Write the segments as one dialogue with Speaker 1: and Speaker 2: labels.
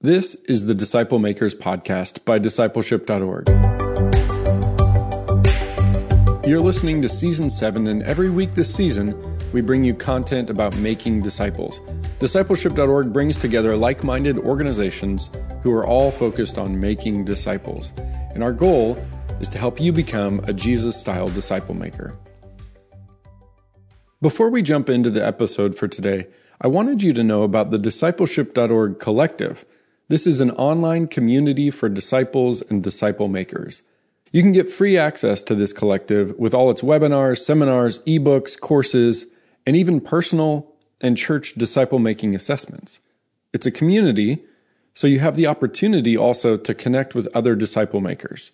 Speaker 1: This is the Disciple Makers Podcast by discipleship.org. You're listening to Season 7, and every week this season, we bring you content about making disciples. Discipleship.org brings together like minded organizations who are all focused on making disciples. And our goal is to help you become a Jesus style disciple maker. Before we jump into the episode for today, I wanted you to know about the discipleship.org collective. This is an online community for disciples and disciple makers. You can get free access to this collective with all its webinars, seminars, ebooks, courses, and even personal and church disciple making assessments. It's a community, so you have the opportunity also to connect with other disciple makers.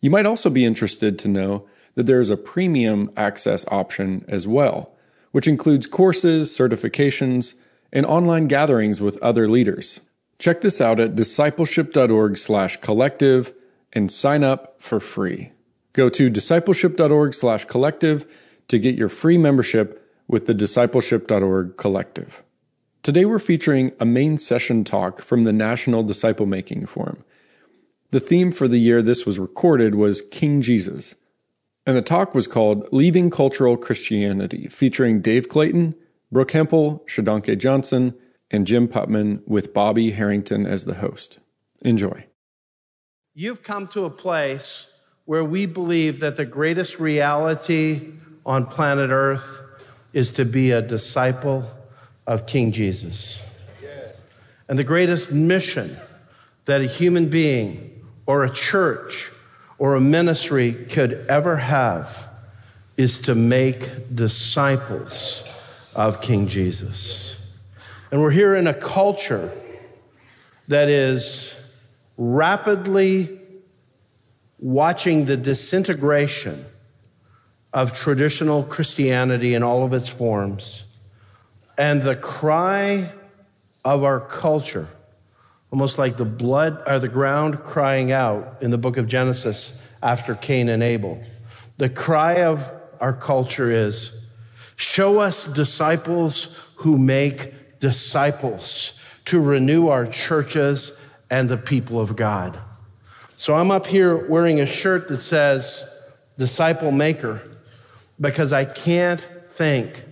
Speaker 1: You might also be interested to know that there is a premium access option as well, which includes courses, certifications, and online gatherings with other leaders. Check this out at discipleship.org slash collective and sign up for free. Go to discipleship.org slash collective to get your free membership with the discipleship.org collective. Today we're featuring a main session talk from the National Disciple Making Forum. The theme for the year this was recorded was King Jesus, and the talk was called Leaving Cultural Christianity, featuring Dave Clayton, Brooke Hempell, Shodankeh Johnson, and Jim Putman with Bobby Harrington as the host. Enjoy.
Speaker 2: You've come to a place where we believe that the greatest reality on planet Earth is to be a disciple of King Jesus. And the greatest mission that a human being or a church or a ministry could ever have is to make disciples of King Jesus. And we're here in a culture that is rapidly watching the disintegration of traditional Christianity in all of its forms. And the cry of our culture, almost like the blood or the ground crying out in the book of Genesis after Cain and Abel. The cry of our culture is show us disciples who make disciples to renew our churches and the people of God. So I'm up here wearing a shirt that says disciple maker because I can't think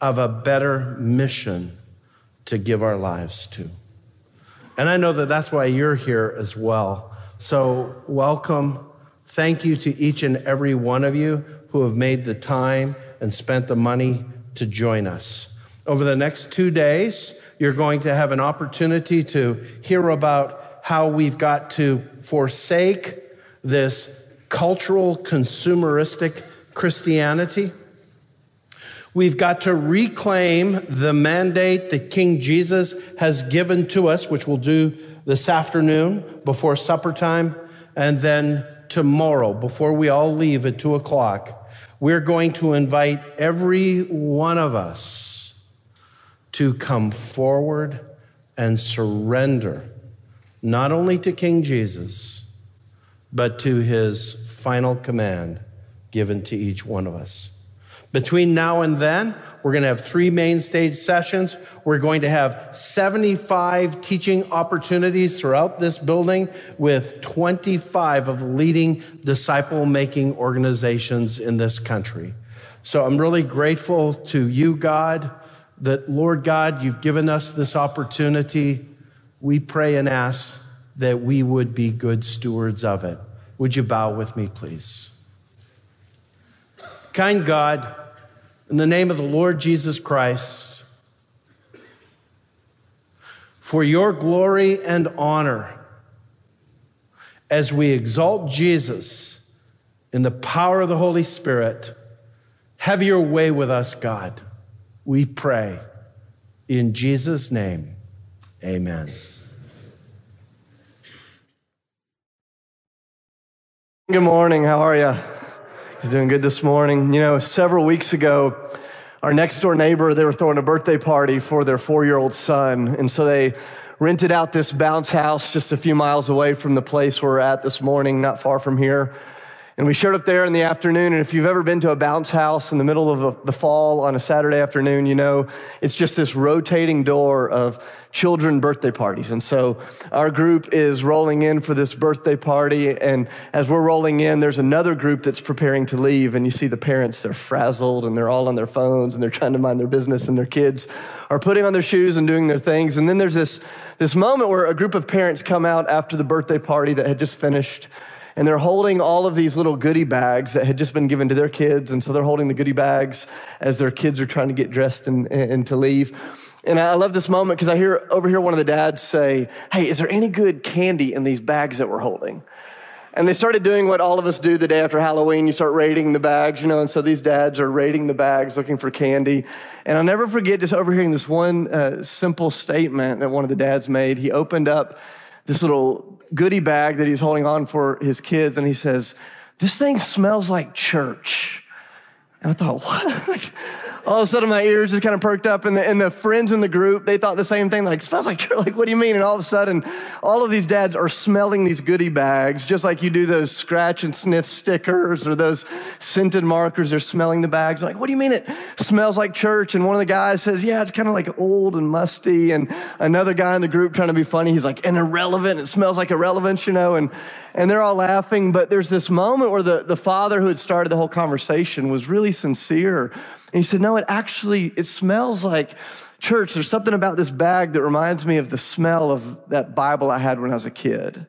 Speaker 2: of a better mission to give our lives to. And I know that that's why you're here as well. So welcome. Thank you to each and every one of you who have made the time and spent the money to join us. Over the next two days, you're going to have an opportunity to hear about how we've got to forsake this cultural, consumeristic Christianity. We've got to reclaim the mandate that King Jesus has given to us, which we'll do this afternoon before supper time. And then tomorrow, before we all leave at two o'clock, we're going to invite every one of us to come forward and surrender not only to King Jesus, but to his final command given to each one of us. Between now and then, we're going to have three main stage sessions. We're going to have 75 teaching opportunities throughout this building with 25 of leading disciple making organizations in this country. So I'm really grateful to you, God, that, Lord God, you've given us this opportunity. We pray and ask that we would be good stewards of it. Would you bow with me, please? Kind God, in the name of the Lord Jesus Christ, for your glory and honor, as we exalt Jesus in the power of the Holy Spirit, have your way with us, God we pray. In Jesus' name, amen.
Speaker 3: Good morning. How are you? He's doing good this morning. You know, several weeks ago, our next door neighbor, they were throwing a birthday party for their four year old son. And so they rented out this bounce house just a few miles away from the place we're at this morning, not far from here. And we showed up there in the afternoon. And if you've ever been to a bounce house in the middle of the fall on a Saturday afternoon, you know it's just this rotating door of children birthday parties. And so our group is rolling in for this birthday party. And as we're rolling in, there's another group that's preparing to leave. And you see the parents, they're frazzled and they're all on their phones and they're trying to mind their business. And their kids are putting on their shoes and doing their things. And then there's this, this moment where a group of parents come out after the birthday party that had just finished and they're holding all of these little goodie bags that had just been given to their kids. And so they're holding the goodie bags as their kids are trying to get dressed and, and to leave. And I love this moment because I hear over here one of the dads say, Hey, is there any good candy in these bags that we're holding? And they started doing what all of us do the day after Halloween. You start raiding the bags, you know, and so these dads are raiding the bags looking for candy. And I'll never forget just overhearing this one uh, simple statement that one of the dads made. He opened up this little goodie bag that he's holding on for his kids, and he says, This thing smells like church. And I thought, what? All of a sudden my ears just kind of perked up and the, and the friends in the group, they thought the same thing. Like, smells like, like, what do you mean? And all of a sudden, all of these dads are smelling these goodie bags, just like you do those scratch and sniff stickers or those scented markers. They're smelling the bags. They're like, what do you mean it smells like church? And one of the guys says, yeah, it's kind of like old and musty. And another guy in the group trying to be funny, he's like, and irrelevant. It smells like irrelevance, you know? And, and they're all laughing. But there's this moment where the, the father who had started the whole conversation was really sincere and he said, No, it actually it smells like church. There's something about this bag that reminds me of the smell of that Bible I had when I was a kid.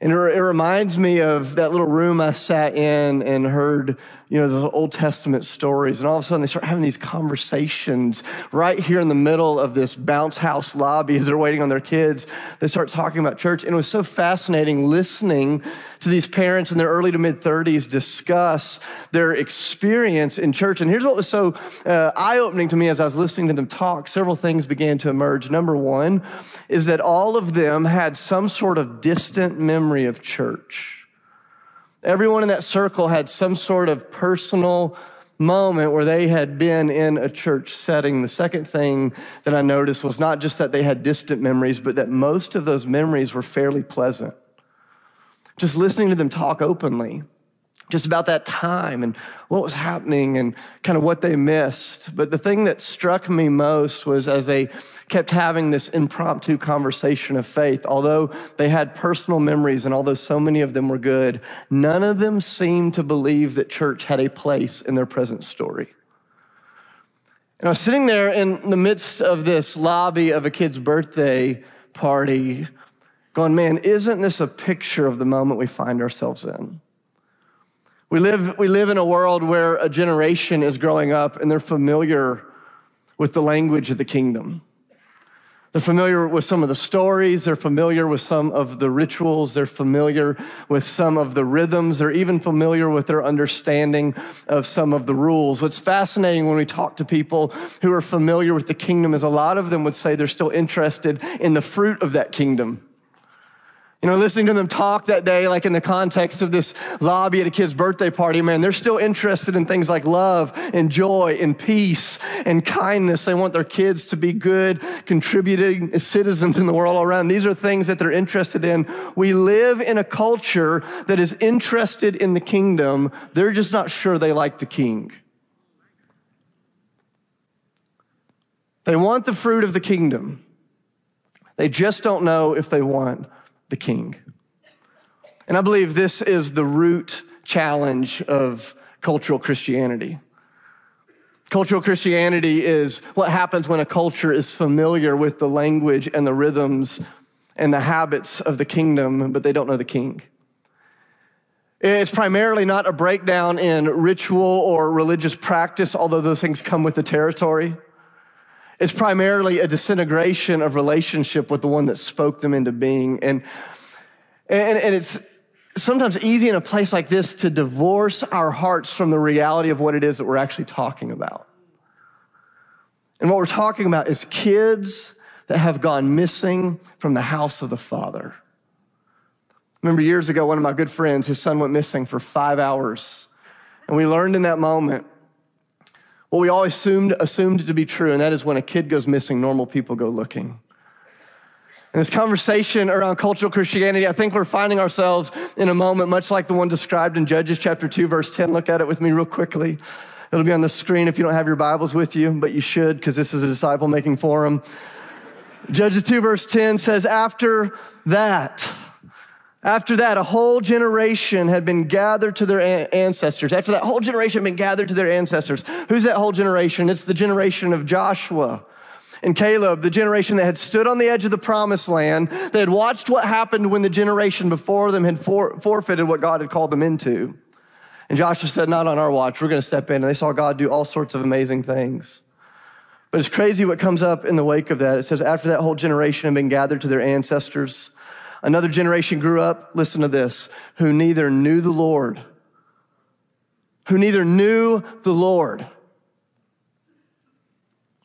Speaker 3: And it, reminds me of that little room I sat in and heard, you know, those Old Testament stories. And all of a sudden they start having these conversations right here in the middle of this bounce house lobby as they're waiting on their kids. They start talking about church. And it was so fascinating listening to these parents in their early to mid 30s discuss their experience in church. And here's what was so uh, eye opening to me as I was listening to them talk. Several things began to emerge. Number one is that all of them had some sort of distant memory of church. Everyone in that circle had some sort of personal moment where they had been in a church setting. The second thing that I noticed was not just that they had distant memories, but that most of those memories were fairly pleasant just listening to them talk openly just about that time and what was happening and kind of what they missed. But the thing that struck me most was as they kept having this impromptu conversation of faith, although they had personal memories and although so many of them were good, none of them seemed to believe that church had a place in their present story. And I was sitting there in the midst of this lobby of a kid's birthday party going, man, isn't this a picture of the moment we find ourselves in? We live, we live in a world where a generation is growing up and they're familiar with the language of the kingdom. They're familiar with some of the stories. They're familiar with some of the rituals. They're familiar with some of the rhythms. They're even familiar with their understanding of some of the rules. What's fascinating when we talk to people who are familiar with the kingdom is a lot of them would say they're still interested in the fruit of that kingdom. You know, listening to them talk that day, like in the context of this lobby at a kid's birthday party, man, they're still interested in things like love and joy and peace and kindness. They want their kids to be good, contributing citizens in the world all around. These are things that they're interested in. We live in a culture that is interested in the kingdom. They're just not sure they like the king. They want the fruit of the kingdom. They just don't know if they want the king. And I believe this is the root challenge of cultural Christianity. Cultural Christianity is what happens when a culture is familiar with the language and the rhythms and the habits of the kingdom, but they don't know the king. It's primarily not a breakdown in ritual or religious practice, although those things come with the territory. It's primarily a disintegration of relationship with the one that spoke them into being. And, and, and it's sometimes easy in a place like this to divorce our hearts from the reality of what it is that we're actually talking about. And what we're talking about is kids that have gone missing from the house of the Father. Remember years ago, one of my good friends, his son went missing for five hours. And we learned in that moment what we always assumed, assumed to be true, and that is when a kid goes missing, normal people go looking. In this conversation around cultural Christianity, I think we're finding ourselves in a moment much like the one described in Judges chapter 2, verse 10. Look at it with me real quickly. It'll be on the screen if you don't have your Bibles with you, but you should because this is a disciple making forum. Judges 2, verse 10 says, After that, after that, a whole generation had been gathered to their ancestors. After that whole generation had been gathered to their ancestors. Who's that whole generation? It's the generation of Joshua and Caleb, the generation that had stood on the edge of the promised land. They had watched what happened when the generation before them had for, forfeited what God had called them into. And Joshua said, Not on our watch. We're going to step in. And they saw God do all sorts of amazing things. But it's crazy what comes up in the wake of that. It says, After that whole generation had been gathered to their ancestors, Another generation grew up, listen to this, who neither knew the Lord, who neither knew the Lord,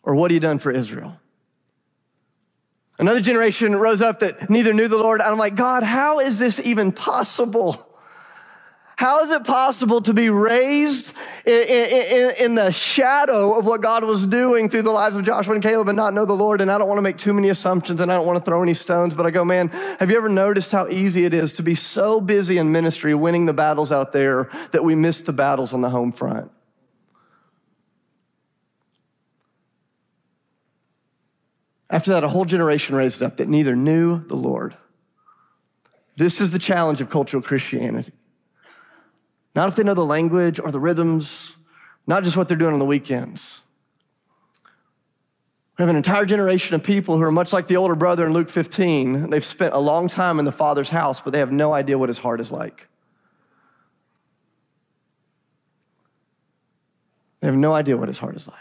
Speaker 3: or what he done for Israel. Another generation rose up that neither knew the Lord. And I'm like, God, how is this even possible? How is it possible to be raised in, in, in, the shadow of what God was doing through the lives of Joshua and Caleb and not know the Lord? And I don't want to make too many assumptions and I don't want to throw any stones, but I go, man, have you ever noticed how easy it is to be so busy in ministry, winning the battles out there, that we miss the battles on the home front? After that, a whole generation raised up that neither knew the Lord. This is the challenge of cultural Christianity. Not if they know the language or the rhythms, not just what they're doing on the weekends. We have an entire generation of people who are much like the older brother in Luke 15. They've spent a long time in the Father's house, but they have no idea what his heart is like. They have no idea what his heart is like.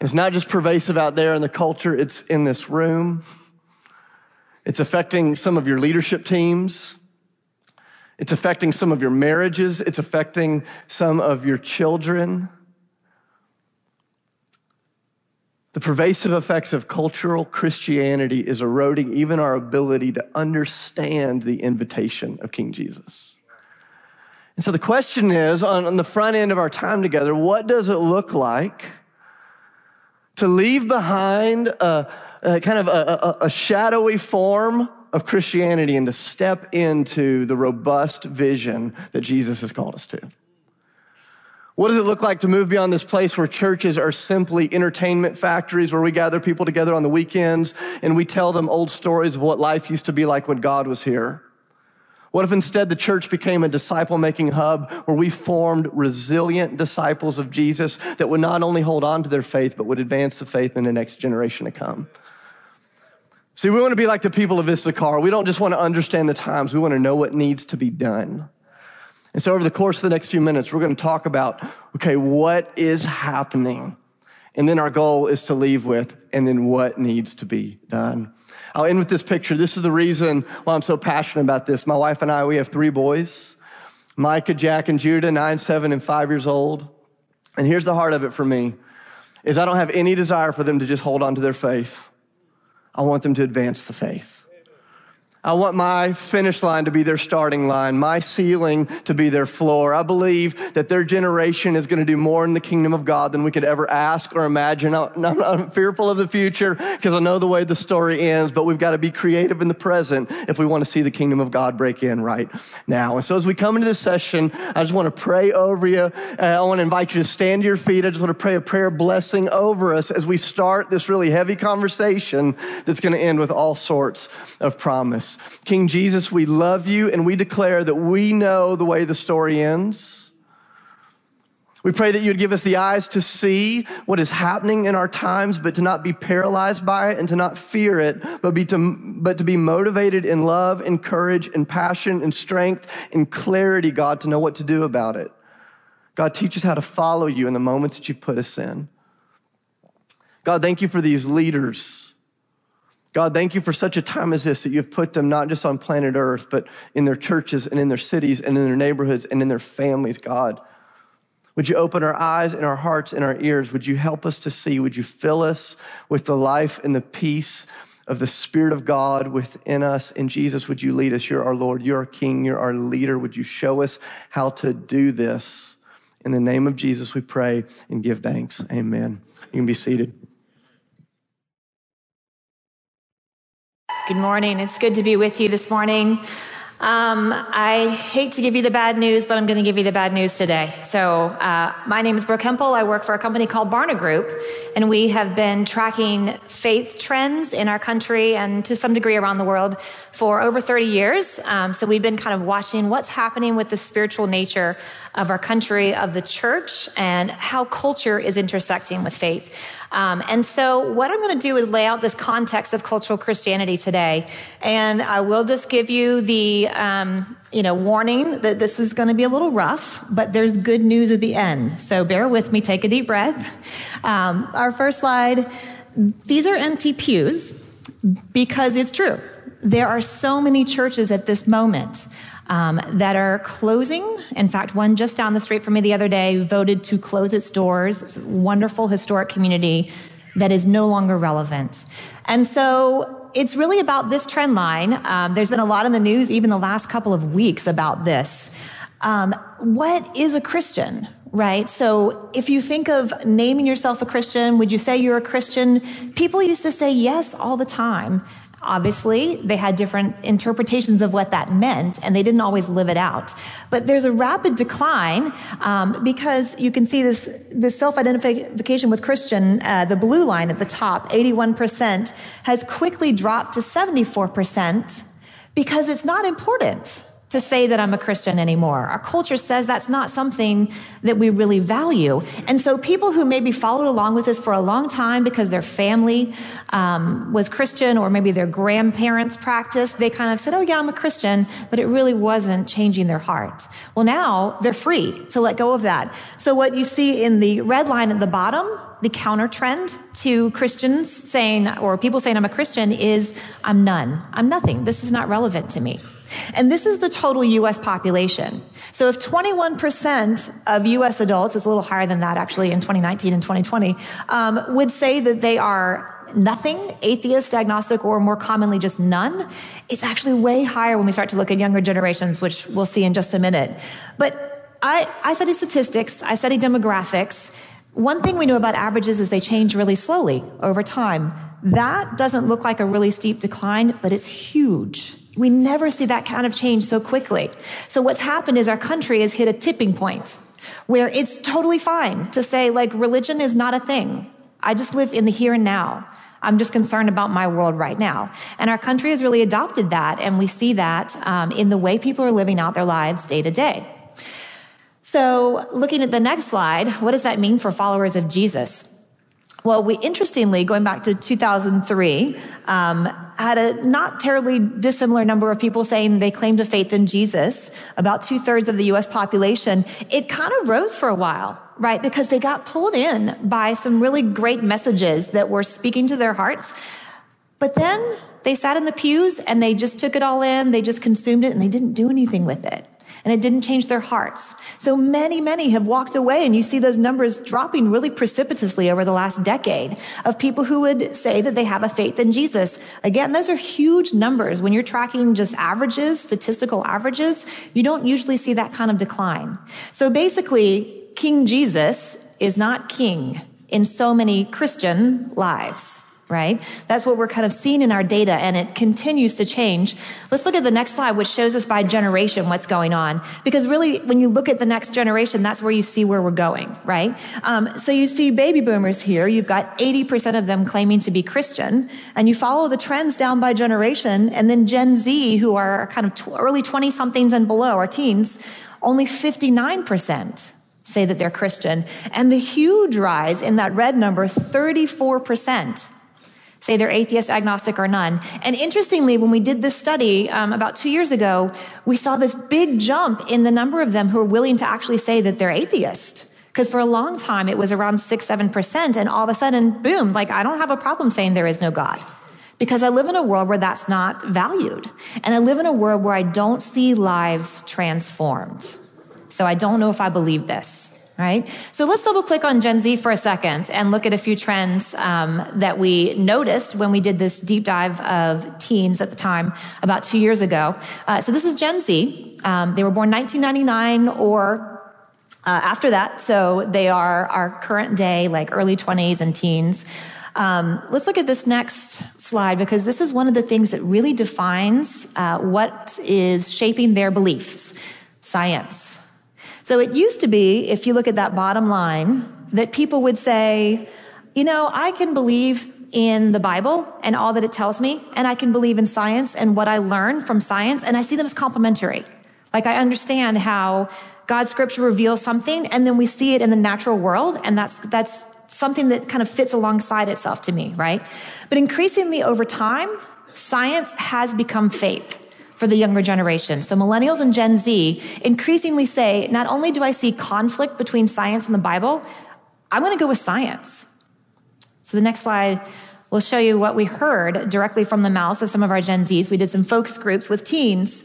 Speaker 3: It's not just pervasive out there in the culture, it's in this room. It's affecting some of your leadership teams. It's affecting some of your marriages. It's affecting some of your children. The pervasive effects of cultural Christianity is eroding even our ability to understand the invitation of King Jesus. And so the question is on, on the front end of our time together, what does it look like to leave behind a, a kind of a, a, a shadowy form of Christianity and to step into the robust vision that Jesus has called us to. What does it look like to move beyond this place where churches are simply entertainment factories where we gather people together on the weekends and we tell them old stories of what life used to be like when God was here? What if instead the church became a disciple making hub where we formed resilient disciples of Jesus that would not only hold on to their faith, but would advance the faith in the next generation to come? See, we want to be like the people of Issachar. We don't just want to understand the times, we want to know what needs to be done. And so, over the course of the next few minutes, we're going to talk about okay, what is happening? And then our goal is to leave with, and then what needs to be done. I'll end with this picture. This is the reason why I'm so passionate about this. My wife and I, we have three boys Micah, Jack, and Judah, nine, seven, and five years old. And here's the heart of it for me is I don't have any desire for them to just hold on to their faith. I want them to advance the faith. I want my finish line to be their starting line, my ceiling to be their floor. I believe that their generation is going to do more in the kingdom of God than we could ever ask or imagine. I'm, fearful of the future because I know the way the story ends, but we've got to be creative in the present if we want to see the kingdom of God break in right now. And so as we come into this session, I just want to pray over you. Uh, I want to invite you to stand to your feet. I just want to pray a prayer blessing over us as we start this really heavy conversation that's going to end with all sorts of promise. King Jesus, we love you and we declare that we know the way the story ends. We pray that you'd give us the eyes to see what is happening in our times, but to not be paralyzed by it and to not fear it, but, be to, but to be motivated in love and courage and passion and strength and clarity, God, to know what to do about it. God, teach us how to follow you in the moments that you put us in. God, thank you for these leaders God, thank you for such a time as this that you've put them not just on planet Earth, but in their churches and in their cities and in their neighborhoods and in their families, God. Would you open our eyes and our hearts and our ears? Would you help us to see? Would you fill us with the life and the peace of the Spirit of God within us? And Jesus, would you lead us? You're our Lord, you're our King, you're our leader. Would you show us how to do this? In the name of Jesus, we pray and give thanks. Amen. You can be seated.
Speaker 4: Good morning. It's good to be with you this morning. Um, I hate to give you the bad news, but I'm going to give you the bad news today. So, uh, my name is Brooke Hempell. I work for a company called Barna Group, and we have been tracking faith trends in our country and to some degree around the world for over 30 years. Um, so, we've been kind of watching what's happening with the spiritual nature of our country, of the church, and how culture is intersecting with faith. Um, and so, what I'm going to do is lay out this context of cultural Christianity today, and I will just give you the um, you know warning that this is going to be a little rough, but there's good news at the end. So bear with me. Take a deep breath. Um, our first slide. These are empty pews because it's true. There are so many churches at this moment um, that are closing. In fact, one just down the street from me the other day voted to close its doors. It's a wonderful historic community that is no longer relevant. And so it's really about this trend line. Um, there's been a lot in the news, even the last couple of weeks, about this. Um, what is a Christian? Right? So if you think of naming yourself a Christian, would you say you're a Christian? People used to say yes all the time. Obviously, they had different interpretations of what that meant, and they didn't always live it out. But there's a rapid decline um, because you can see this this self-identification with Christian, uh, the blue line at the top, 81%, has quickly dropped to 74% because it's not important to say that I'm a Christian anymore. Our culture says that's not something that we really value. And so people who maybe followed along with this for a long time because their family um, was Christian or maybe their grandparents practiced, they kind of said, oh yeah, I'm a Christian, but it really wasn't changing their heart. Well, now they're free to let go of that. So what you see in the red line at the bottom, the counter trend to Christians saying, or people saying I'm a Christian is I'm none. I'm nothing. This is not relevant to me. And this is the total US population. So if 21% of US adults, it's a little higher than that actually in 2019 and 2020, um, would say that they are nothing, atheist, agnostic, or more commonly just none, it's actually way higher when we start to look at younger generations, which we'll see in just a minute. But I, I study statistics, I study demographics. One thing we know about averages is they change really slowly over time. That doesn't look like a really steep decline, but it's huge. We never see that kind of change so quickly. So what's happened is our country has hit a tipping point where it's totally fine to say like religion is not a thing. I just live in the here and now. I'm just concerned about my world right now. And our country has really adopted that, and we see that um, in the way people are living out their lives day to day. So, looking at the next slide, what does that mean for followers of Jesus? Well, we interestingly, going back to 2003, um, had a not terribly dissimilar number of people saying they claimed a faith in Jesus, about two thirds of the U.S. population. It kind of rose for a while, right? Because they got pulled in by some really great messages that were speaking to their hearts. But then they sat in the pews and they just took it all in. They just consumed it and they didn't do anything with it and it didn't change their hearts. So many, many have walked away and you see those numbers dropping really precipitously over the last decade of people who would say that they have a faith in Jesus. Again, those are huge numbers. When you're tracking just averages, statistical averages, you don't usually see that kind of decline. So basically, King Jesus is not king in so many Christian lives right? That's what we're kind of seeing in our data, and it continues to change. Let's look at the next slide, which shows us by generation what's going on. Because really, when you look at the next generation, that's where you see where we're going, right? Um, so you see baby boomers here. You've got 80% of them claiming to be Christian, and you follow the trends down by generation, and then Gen Z, who are kind of early 20 somethings and below, our teens, only 59% say that they're Christian. And the huge rise in that red number, 34% say they're atheist, agnostic, or none. And interestingly, when we did this study um, about two years ago, we saw this big jump in the number of them who are willing to actually say that they're atheist. Because for a long time, it was around six, seven percent, and all of a sudden, boom, like I don't have a problem saying there is no God. Because I live in a world where that's not valued. And I live in a world where I don't see lives transformed. So I don't know if I believe this right? So let's double click on Gen Z for a second and look at a few trends um, that we noticed when we did this deep dive of teens at the time about two years ago. Uh, so this is Gen Z. Um, they were born 1999 or uh, after that, so they are our current day, like early 20s and teens. Um, let's look at this next slide because this is one of the things that really defines uh, what is shaping their beliefs science. So it used to be, if you look at that bottom line, that people would say, you know, I can believe in the Bible and all that it tells me, and I can believe in science and what I learn from science, and I see them as complementary. Like I understand how God's scripture reveals something, and then we see it in the natural world, and that's that's something that kind of fits alongside itself to me, right? But increasingly over time, science has become faith for the younger generation. So millennials and Gen Z increasingly say, not only do I see conflict between science and the Bible, I'm going to go with science. So the next slide will show you what we heard directly from the mouths of some of our Gen Zs. We did some focus groups with teens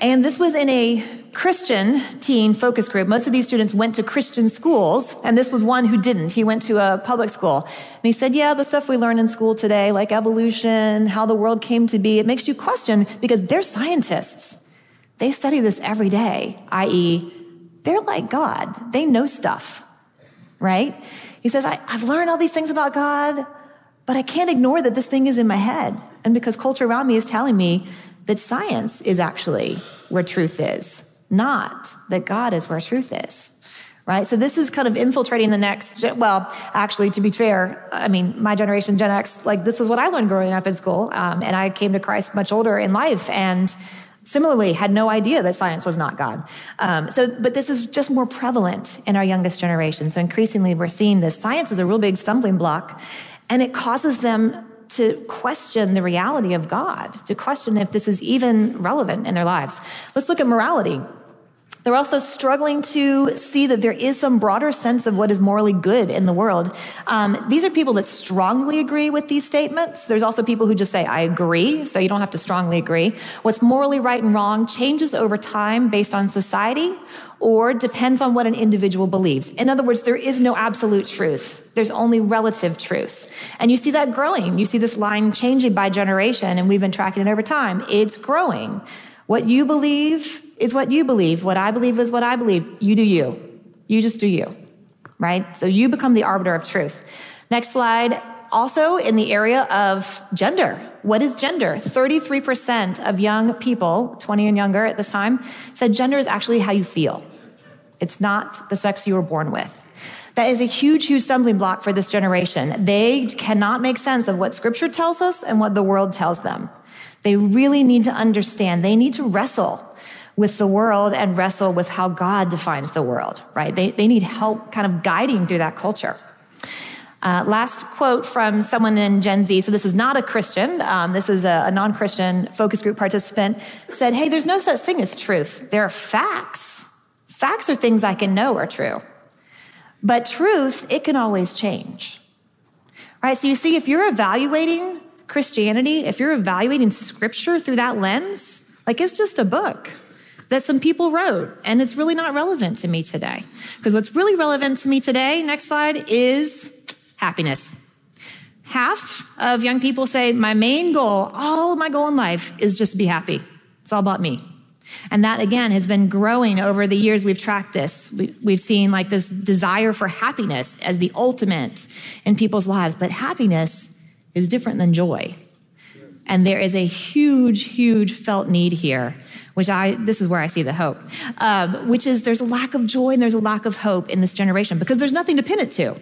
Speaker 4: and this was in a Christian teen focus group. Most of these students went to Christian schools, and this was one who didn't. He went to a public school. And he said, Yeah, the stuff we learn in school today, like evolution, how the world came to be, it makes you question because they're scientists. They study this every day, i.e., they're like God. They know stuff, right? He says, I, have learned all these things about God, but I can't ignore that this thing is in my head. And because culture around me is telling me that science is actually where truth is, not that God is where truth is. Right? So this is kind of infiltrating the next, well, actually, to be fair, I mean, my generation, Gen X, like this is what I learned growing up in school. Um, and I came to Christ much older in life and similarly had no idea that science was not God. Um, so, but this is just more prevalent in our youngest generation. So increasingly we're seeing this. Science is a real big stumbling block and it causes them to question the reality of God, to question if this is even relevant in their lives. Let's look at morality. They're also struggling to see that there is some broader sense of what is morally good in the world. Um, these are people that strongly agree with these statements. There's also people who just say, I agree, so you don't have to strongly agree. What's morally right and wrong changes over time based on society or depends on what an individual believes. In other words, there is no absolute truth. There's only relative truth. And you see that growing. You see this line changing by generation, and we've been tracking it over time. It's growing. What you believe is what you believe. What I believe is what I believe. You do you. You just do you, right? So you become the arbiter of truth. Next slide. Also in the area of gender. What is gender? 33% of young people, 20 and younger at this time, said gender is actually how you feel. It's not the sex you were born with. That is a huge, huge stumbling block for this generation. They cannot make sense of what scripture tells us and what the world tells them. They really need to understand. They need to wrestle with the world and wrestle with how God defines the world, right? They, they need help kind of guiding through that culture. Uh, last quote from someone in Gen Z. So this is not a Christian. Um, this is a, a non-Christian focus group participant. Said, "Hey, there's no such thing as truth. There are facts. Facts are things I can know are true, but truth it can always change." Right. So you see, if you're evaluating Christianity, if you're evaluating Scripture through that lens, like it's just a book that some people wrote, and it's really not relevant to me today. Because what's really relevant to me today, next slide, is happiness. Half of young people say, My main goal, all my goal in life is just to be happy. It's all about me. And that again has been growing over the years we've tracked this. We, have seen like this desire for happiness as the ultimate in people's lives. But happiness is different than joy. And there is a huge, huge felt need here, which I, this is where I see the hope, um, which is there's a lack of joy and there's a lack of hope in this generation because there's nothing to pin it to.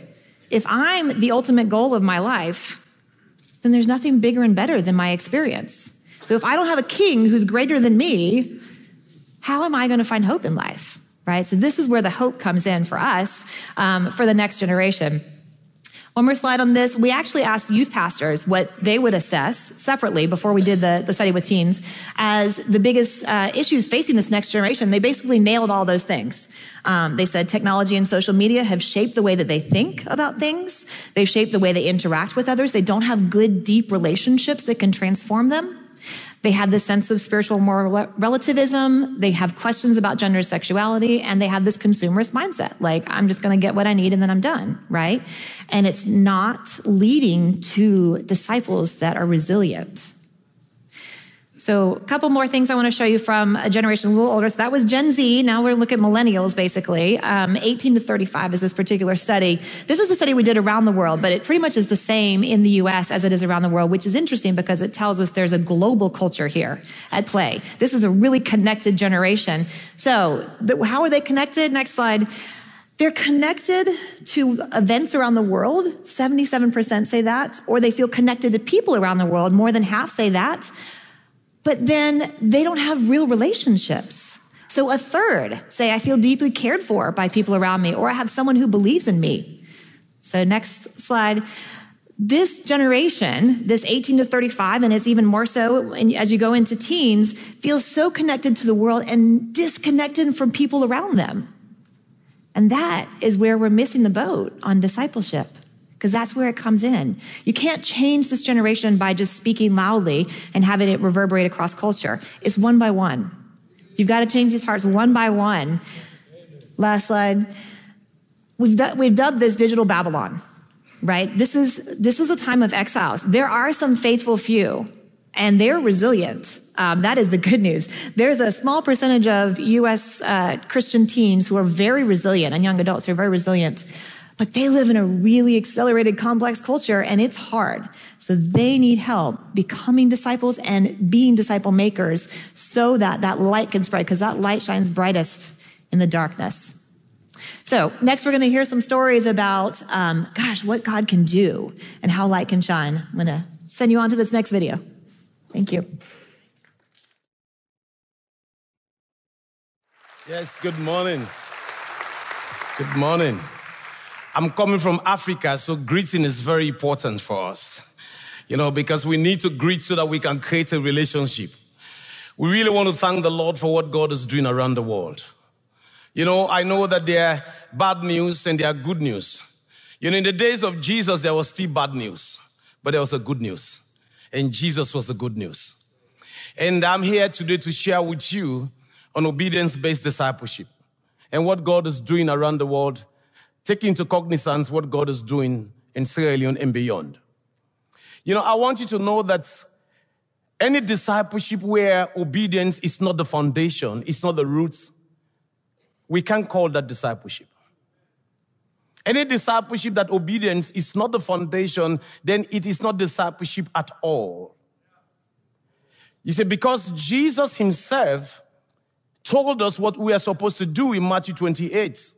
Speaker 4: If I'm the ultimate goal of my life, then there's nothing bigger and better than my experience. So if I don't have a king who's greater than me, how am I going to find hope in life? Right? So this is where the hope comes in for us, um, for the next generation. One more slide on this. We actually asked youth pastors what they would assess separately before we did the, the study with teens as the biggest uh, issues facing this next generation. They basically nailed all those things. Um, they said technology and social media have shaped the way that they think about things. They've shaped the way they interact with others. They don't have good, deep relationships that can transform them. They have this sense of spiritual moral relativism. They have questions about gender sexuality and they have this consumerist mindset. Like, I'm just going to get what I need and then I'm done. Right. And it's not leading to disciples that are resilient. So a couple more things I want to show you from a generation a little older. So that was Gen Z. Now we're looking at millennials, basically. Um, 18 to 35 is this particular study. This is a study we did around the world, but it pretty much is the same in the U.S. as it is around the world, which is interesting because it tells us there's a global culture here at play. This is a really connected generation. So the, how are they connected? Next slide. They're connected to events around the world. 77% say that. Or they feel connected to people around the world. More than half say that but then they don't have real relationships. So a third say, I feel deeply cared for by people around me, or I have someone who believes in me. So next slide. This generation, this 18 to 35, and it's even more so as you go into teens, feels so connected to the world and disconnected from people around them. And that is where we're missing the boat on discipleship because that's where it comes in. You can't change this generation by just speaking loudly and having it reverberate across culture. It's one by one. You've got to change these hearts one by one. Last slide. We've, du- we've dubbed this digital Babylon, right? This is, this is a time of exiles. There are some faithful few, and they're resilient. Um, that is the good news. There's a small percentage of U.S. Uh, Christian teens who are very resilient and young adults who are very resilient but they live in a really accelerated, complex culture and it's hard. So they need help becoming disciples and being disciple makers so that that light can spread because that light shines brightest in the darkness. So next we're going to hear some stories about, um, gosh, what God can do and how light can shine. I'm going to send you on to this next video. Thank you.
Speaker 5: Yes, good morning. Good morning. I'm coming from Africa, so greeting is very important for us. You know, because we need to greet so that we can create a relationship. We really want to thank the Lord for what God is doing around the world. You know, I know that there are bad news and there are good news. You know, in the days of Jesus, there was still bad news, but there was a good news. And Jesus was the good news. And I'm here today to share with you on obedience based discipleship and what God is doing around the world take into cognizance what God is doing in Sierra Leone and beyond. You know, I want you to know that any discipleship where obedience is not the foundation, it's not the roots, we can't call that discipleship. Any discipleship that obedience is not the foundation, then it is not discipleship at all. You see, because Jesus himself told us what we are supposed to do in Matthew 28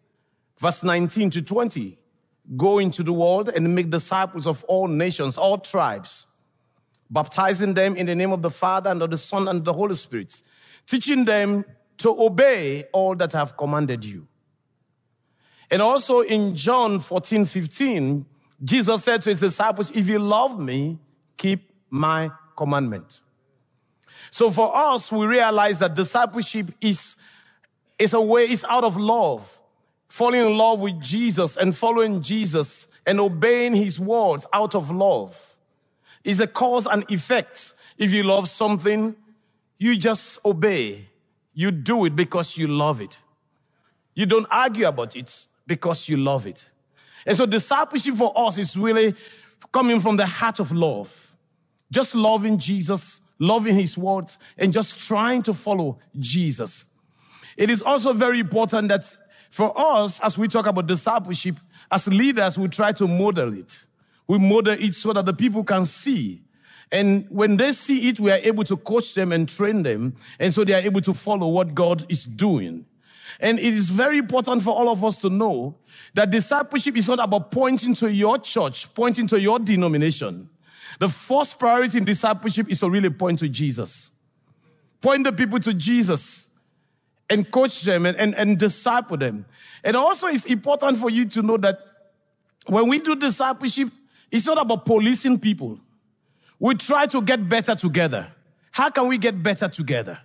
Speaker 5: verse 19 to 20. Go into the world and make disciples of all nations, all tribes, baptizing them in the name of the Father and of the Son and the Holy Spirit, teaching them to obey all that I have commanded you. And also in John 14, 15, Jesus said to his disciples, If you love me, keep my commandment. So for us, we realize that discipleship is, is a way, it's out of love falling in love with Jesus and following Jesus and obeying his words out of love is a cause and effect. If you love something, you just obey. You do it because you love it. You don't argue about it because you love it. And so discipleship for us is really coming from the heart of love. Just loving Jesus, loving his words, and just trying to follow Jesus. It is also very important that for us, as we talk about discipleship, as leaders, we try to model it. We model it so that the people can see. And when they see it, we are able to coach them and train them. And so they are able to follow what God is doing. And it is very important for all of us to know that discipleship is not about pointing to your church, pointing to your denomination. The first priority in discipleship is to really point to Jesus. Point the people to Jesus and coach them and, and, and disciple them. And also it's important for you to know that when we do discipleship, it's not about policing people. We try to get better together. How can we get better together?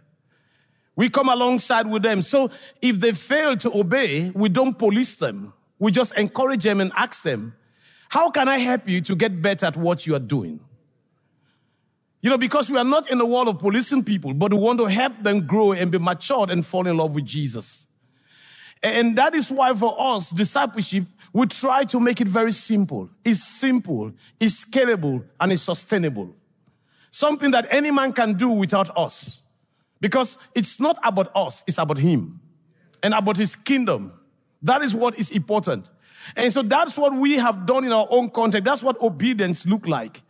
Speaker 5: We come alongside with them. So if they fail to obey, we don't police them. We just encourage them and ask them, how can I help you to get better at what you are doing? You know, because we are not in the world of policing people, but we want to help them grow and be matured and fall in love with Jesus. And that is why for us, discipleship, we try to make it very simple. It's simple, it's scalable, and it's sustainable. Something that any man can do without us. Because it's not about us, it's about him and about his kingdom. That is what is important. And so that's what we have done in our own context. That's what obedience look like.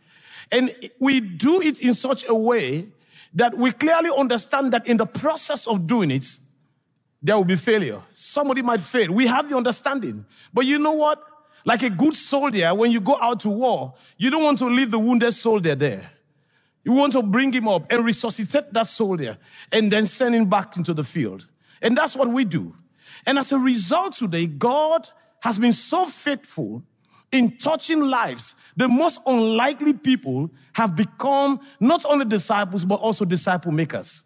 Speaker 5: And we do it in such a way that we clearly understand that in the process of doing it, there will be failure. Somebody might fail. We have the understanding. But you know what? Like a good soldier, when you go out to war, you don't want to leave the wounded soldier there. You want to bring him up and resuscitate that soldier and then send him back into the field. And that's what we do. And as a result today, God has been so faithful in touching lives. The most unlikely people have become not only disciples, but also disciple makers.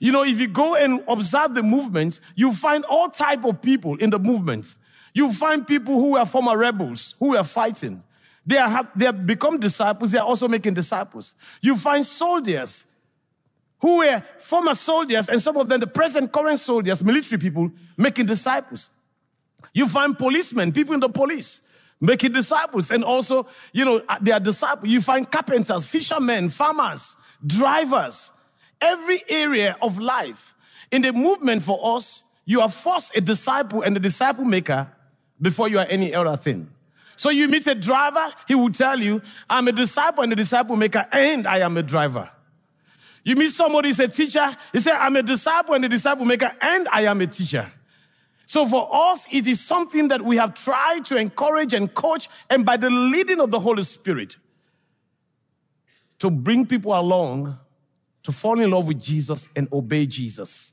Speaker 5: You know, if you go and observe the movement, you find all type of people in the movement. You find people who are former rebels, who are fighting. They, are, they have become disciples. They are also making disciples. You find soldiers who were former soldiers and some of them the present current soldiers, military people, making disciples. You find policemen, people in the police, making disciples. And also, you know, uh, they are disciples. You find carpenters, fishermen, farmers, drivers, every area of life. In the movement for us, you are first a disciple and a disciple maker before you are any other thing. So you meet a driver, he will tell you, I'm a disciple and a disciple maker, and I am a driver. You meet somebody who's a teacher, he said, I'm a disciple and a disciple maker, and I am a teacher. So for us, it is something that we have tried to encourage and coach, and by the leading of the Holy Spirit, to bring people along to fall in love with Jesus and obey Jesus.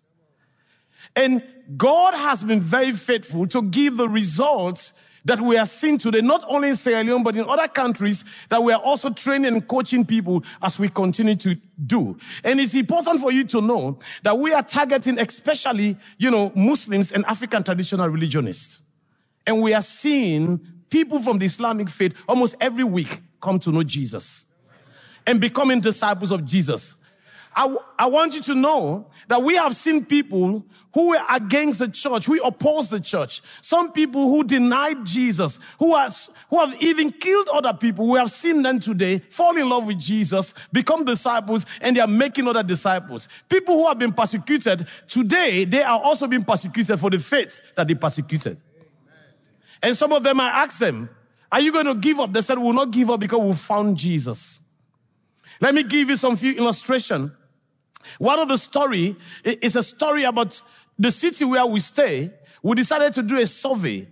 Speaker 5: And God has been very faithful to give the results that we are seeing today, not only in Sierra Leone, but in other countries that we are also training and coaching people as we continue to do. And it's important for you to know that we are targeting especially, you know, Muslims and African traditional religionists. And we are seeing people from the Islamic faith almost every week come to know Jesus and becoming disciples of Jesus. I, I want you to know that we have seen people who were against the church, who opposed the church. Some people who denied Jesus, who, has, who have even killed other people. We have seen them today fall in love with Jesus, become disciples, and they are making other disciples. People who have been persecuted, today they are also being persecuted for the faith that they persecuted. And some of them, I asked them, are you going to give up? They said, we'll not give up because we found Jesus. Let me give you some few illustration one of the story is a story about the city where we stay. We decided to do a survey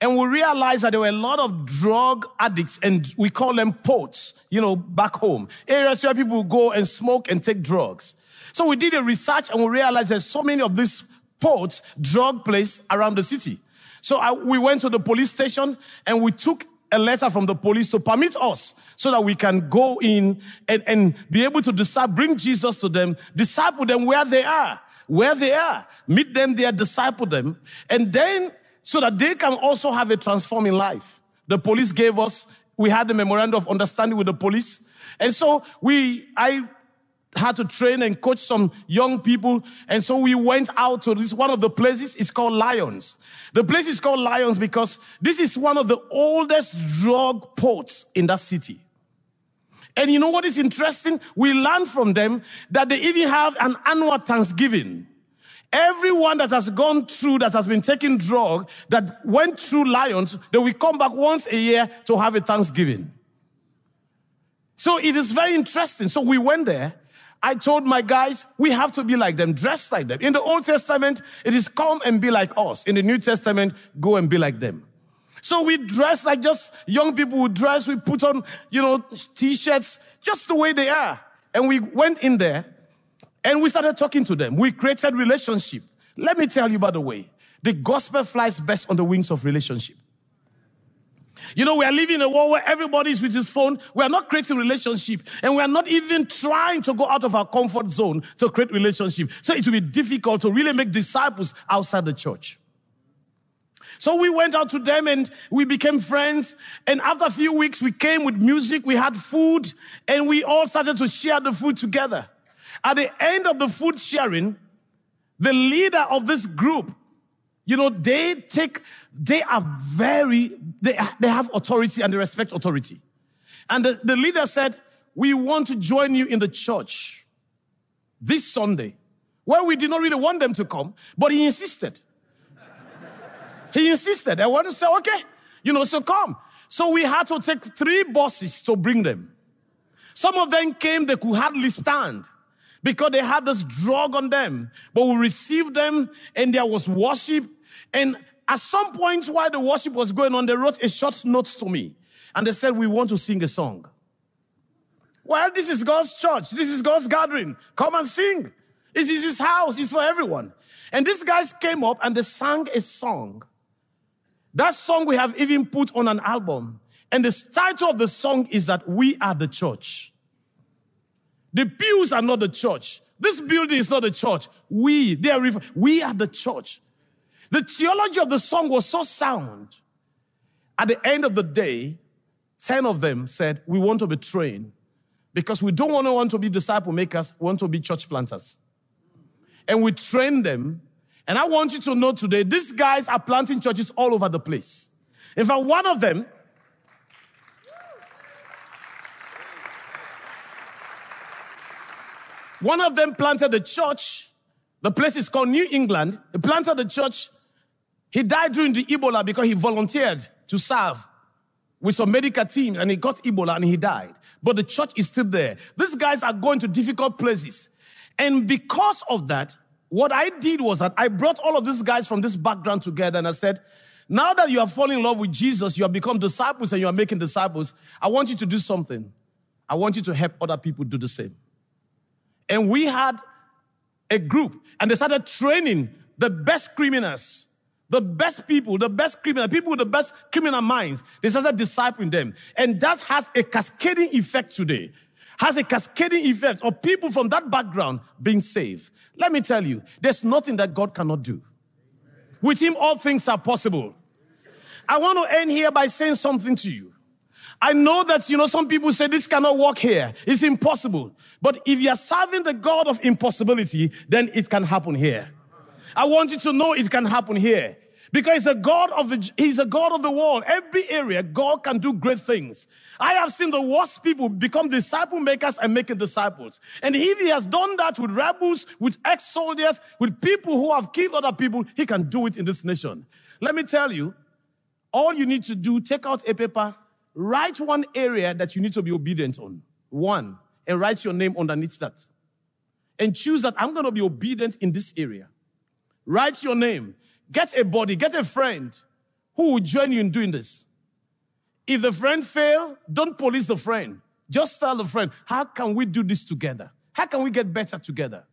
Speaker 5: and we realized that there were a lot of drug addicts and we call them ports, you know, back home. Areas where people go and smoke and take drugs. So we did a research and we realized there's so many of these ports, drug place around the city. So I, we went to the police station and we took a letter from the police to permit us so that we can go in and, and be able to decide, bring Jesus to them, disciple them where they are, where they are, meet them there, disciple them, and then so that they can also have a transforming life. The police gave us, we had a memorandum of understanding with the police. And so we, I had to train and coach some young people. And so we went out to this one of the places. It's called Lions. The place is called Lions because this is one of the oldest drug ports in that city. And you know what is interesting? We learned from them that they even have an annual Thanksgiving. Everyone that has gone through, that has been taking drug, that went through Lions, they will come back once a year to have a Thanksgiving. So it is very interesting. So we went there I told my guys, we have to be like them, dress like them. In the Old Testament, it is come and be like us. In the New Testament, go and be like them. So we dress like just young people would dress. We put on, you know, t-shirts, just the way they are. And we went in there and we started talking to them. We created relationship. Let me tell you, by the way, the gospel flies best on the wings of relationship. You know, we are living in a world where everybody is with his phone. We are not creating relationship and we are not even trying to go out of our comfort zone to create relationship. So it will be difficult to really make disciples outside the church. So we went out to them and we became friends. And after a few weeks, we came with music, we had food, and we all started to share the food together. At the end of the food sharing, the leader of this group, you know, they take they are very, they, they have authority and they respect authority. And the, the leader said, we want to join you in the church this Sunday. Well, we did not really want them to come, but he insisted. He insisted. I want to say, okay, you know, so come. So we had to take three buses to bring them. Some of them came, they could hardly stand because they had this drug on them. But we received them and there was worship. And at some point while the worship was going on, they wrote a short note to me. And they said, we want to sing a song. Well, this is God's church. This is God's gathering. Come and sing. This is his house. It's for everyone. And these guys came up and they sang a song. That song we have even put on an album. And the title of the song is that we are the church. The pews are not the church. This building is not the church. We, they are, we are the church. The theology of the song was so sound. At the end of the day, 10 of them said, we want to be trained because we don't want to want to be disciple makers, we want to be church planters. And we train them. And I want you to know today, these guys are planting churches all over the place. In fact, one of them, one of them planted a church. The place is called New England. He planted the church. He died during the Ebola because he volunteered to serve with some medical team and he got Ebola and he died. But the church is still there. These guys are going to difficult places. And because of that, what I did was that I brought all of these guys from this background together and I said, now that you have fallen in love with Jesus, you have become disciples and you are making disciples, I want you to do something. I want you to help other people do the same. And we had a group and they started training the best criminals the best people, the best criminal, people with the best criminal minds, they started discipling them. And that has a cascading effect today. Has a cascading effect of people from that background being saved. Let me tell you, there's nothing that God cannot do. With Him, all things are possible. I want to end here by saying something to you. I know that, you know, some people say this cannot work here. It's impossible. But if you are serving the God of impossibility, then it can happen here. I want you to know it can happen here. Because he's a God of the, he's a God of the world. Every area, God can do great things. I have seen the worst people become disciple makers and making disciples. And if he has done that with rebels, with ex-soldiers, with people who have killed other people, he can do it in this nation. Let me tell you, all you need to do, take out a paper, write one area that you need to be obedient on. One. And write your name underneath that. And choose that I'm going to be obedient in this area. Write your name. Get a body, get a friend who will join you in doing this. If the friend fail, don't police the friend. Just tell the friend, how can we do this together? How can we get better together?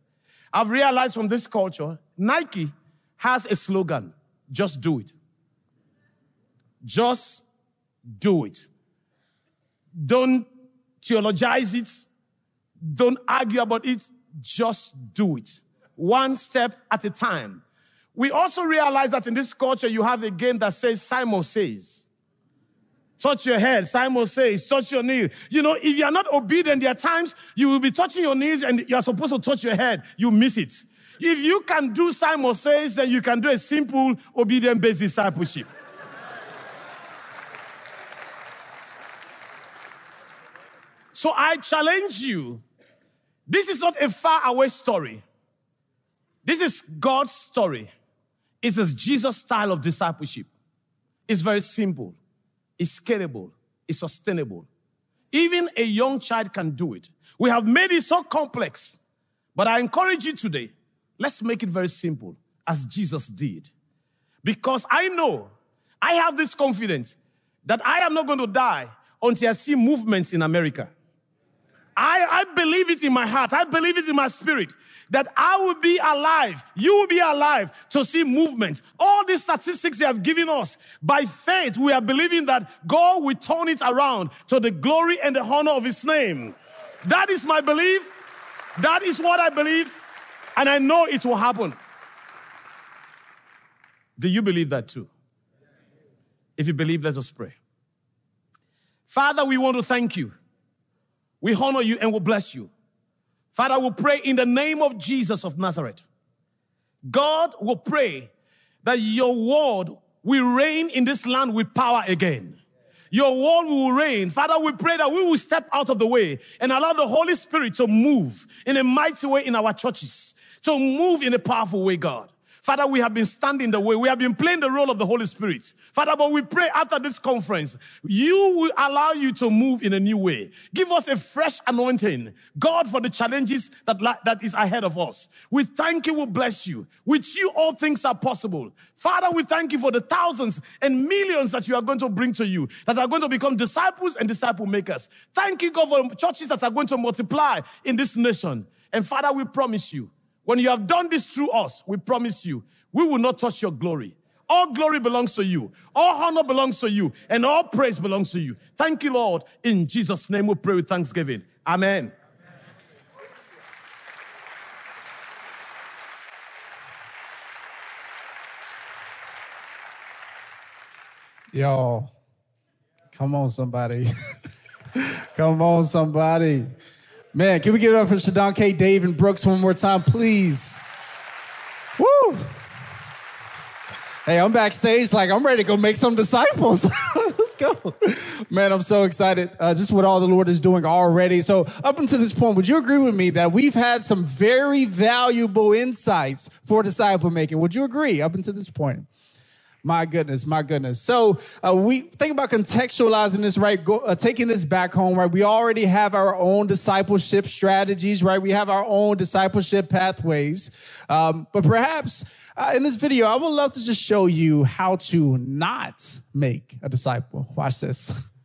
Speaker 5: I've realized from this culture, Nike has a slogan, just do it. Just do it. Don't theologize it. Don't argue about it. Just do it. One step at a time. We also realize that in this culture, you have a game that says Simon says. Touch your head, Simon says, touch your knee. You know, if you're not obedient, there are times you will be touching your knees and you're supposed to touch your head. You miss it. If you can do Simon says, then you can do a simple, obedient based discipleship. so I challenge you. This is not a far away story. This is God's story. It's a Jesus style of discipleship. It's very simple. It's scalable. It's sustainable. Even a young child can do it. We have made it so complex. But I encourage you today, let's make it very simple as Jesus did. Because I know, I have this confidence that I am not going to die until I see movements in America. I, I believe it in my heart. I believe it in my spirit that I will be alive. You will be alive to see movement. All these statistics they have given us by faith, we are believing that God will turn it around to the glory and the honor of his name. That is my belief. That is what I believe. And I know it will happen. Do you believe that too? If you believe, let us pray. Father, we want to thank you. We honor you and we bless you. Father, we pray in the name of Jesus of Nazareth. God will pray that your word will reign in this land with power again. Your word will reign. Father, we pray that we will step out of the way and allow the Holy Spirit to move in a mighty way in our churches, to move in a powerful way, God. Father, we have been standing the way. We have been playing the role of the Holy Spirit. Father, but we pray after this conference, you will allow you to move in a new way. Give us a fresh anointing, God, for the challenges that, that is ahead of us. We thank you, we bless you. With you, all things are possible. Father, we thank you for the thousands and millions that you are going to bring to you, that are going to become disciples and disciple makers. Thank you, God, for churches that are going to multiply in this nation. And Father, we promise you, when you have done this through us, we promise you, we will not touch your glory. All glory belongs to you. All honor belongs to you. And all praise belongs to you. Thank you, Lord. In Jesus' name we pray with thanksgiving. Amen.
Speaker 6: Y'all, come on, somebody. come on, somebody. Man, can we give it up for Shodankeh. Dave and Brooks one more time, please? Woo! Hey, I'm backstage, like I'm ready to go make some disciples. Let's go. Man, I'm so excited. Uh, just what all the Lord is doing already. So, up until this point, would you agree with me that we've had some very valuable insights for disciple making? Would you agree up until this point? My goodness, my goodness. So uh, we think about contextualizing this, right? Go, uh, taking this back home, right? We already have our own discipleship strategies, right? We have our own discipleship pathways. Um, but perhaps uh, in this video, I would love to just show you how to not make a disciple. Watch this.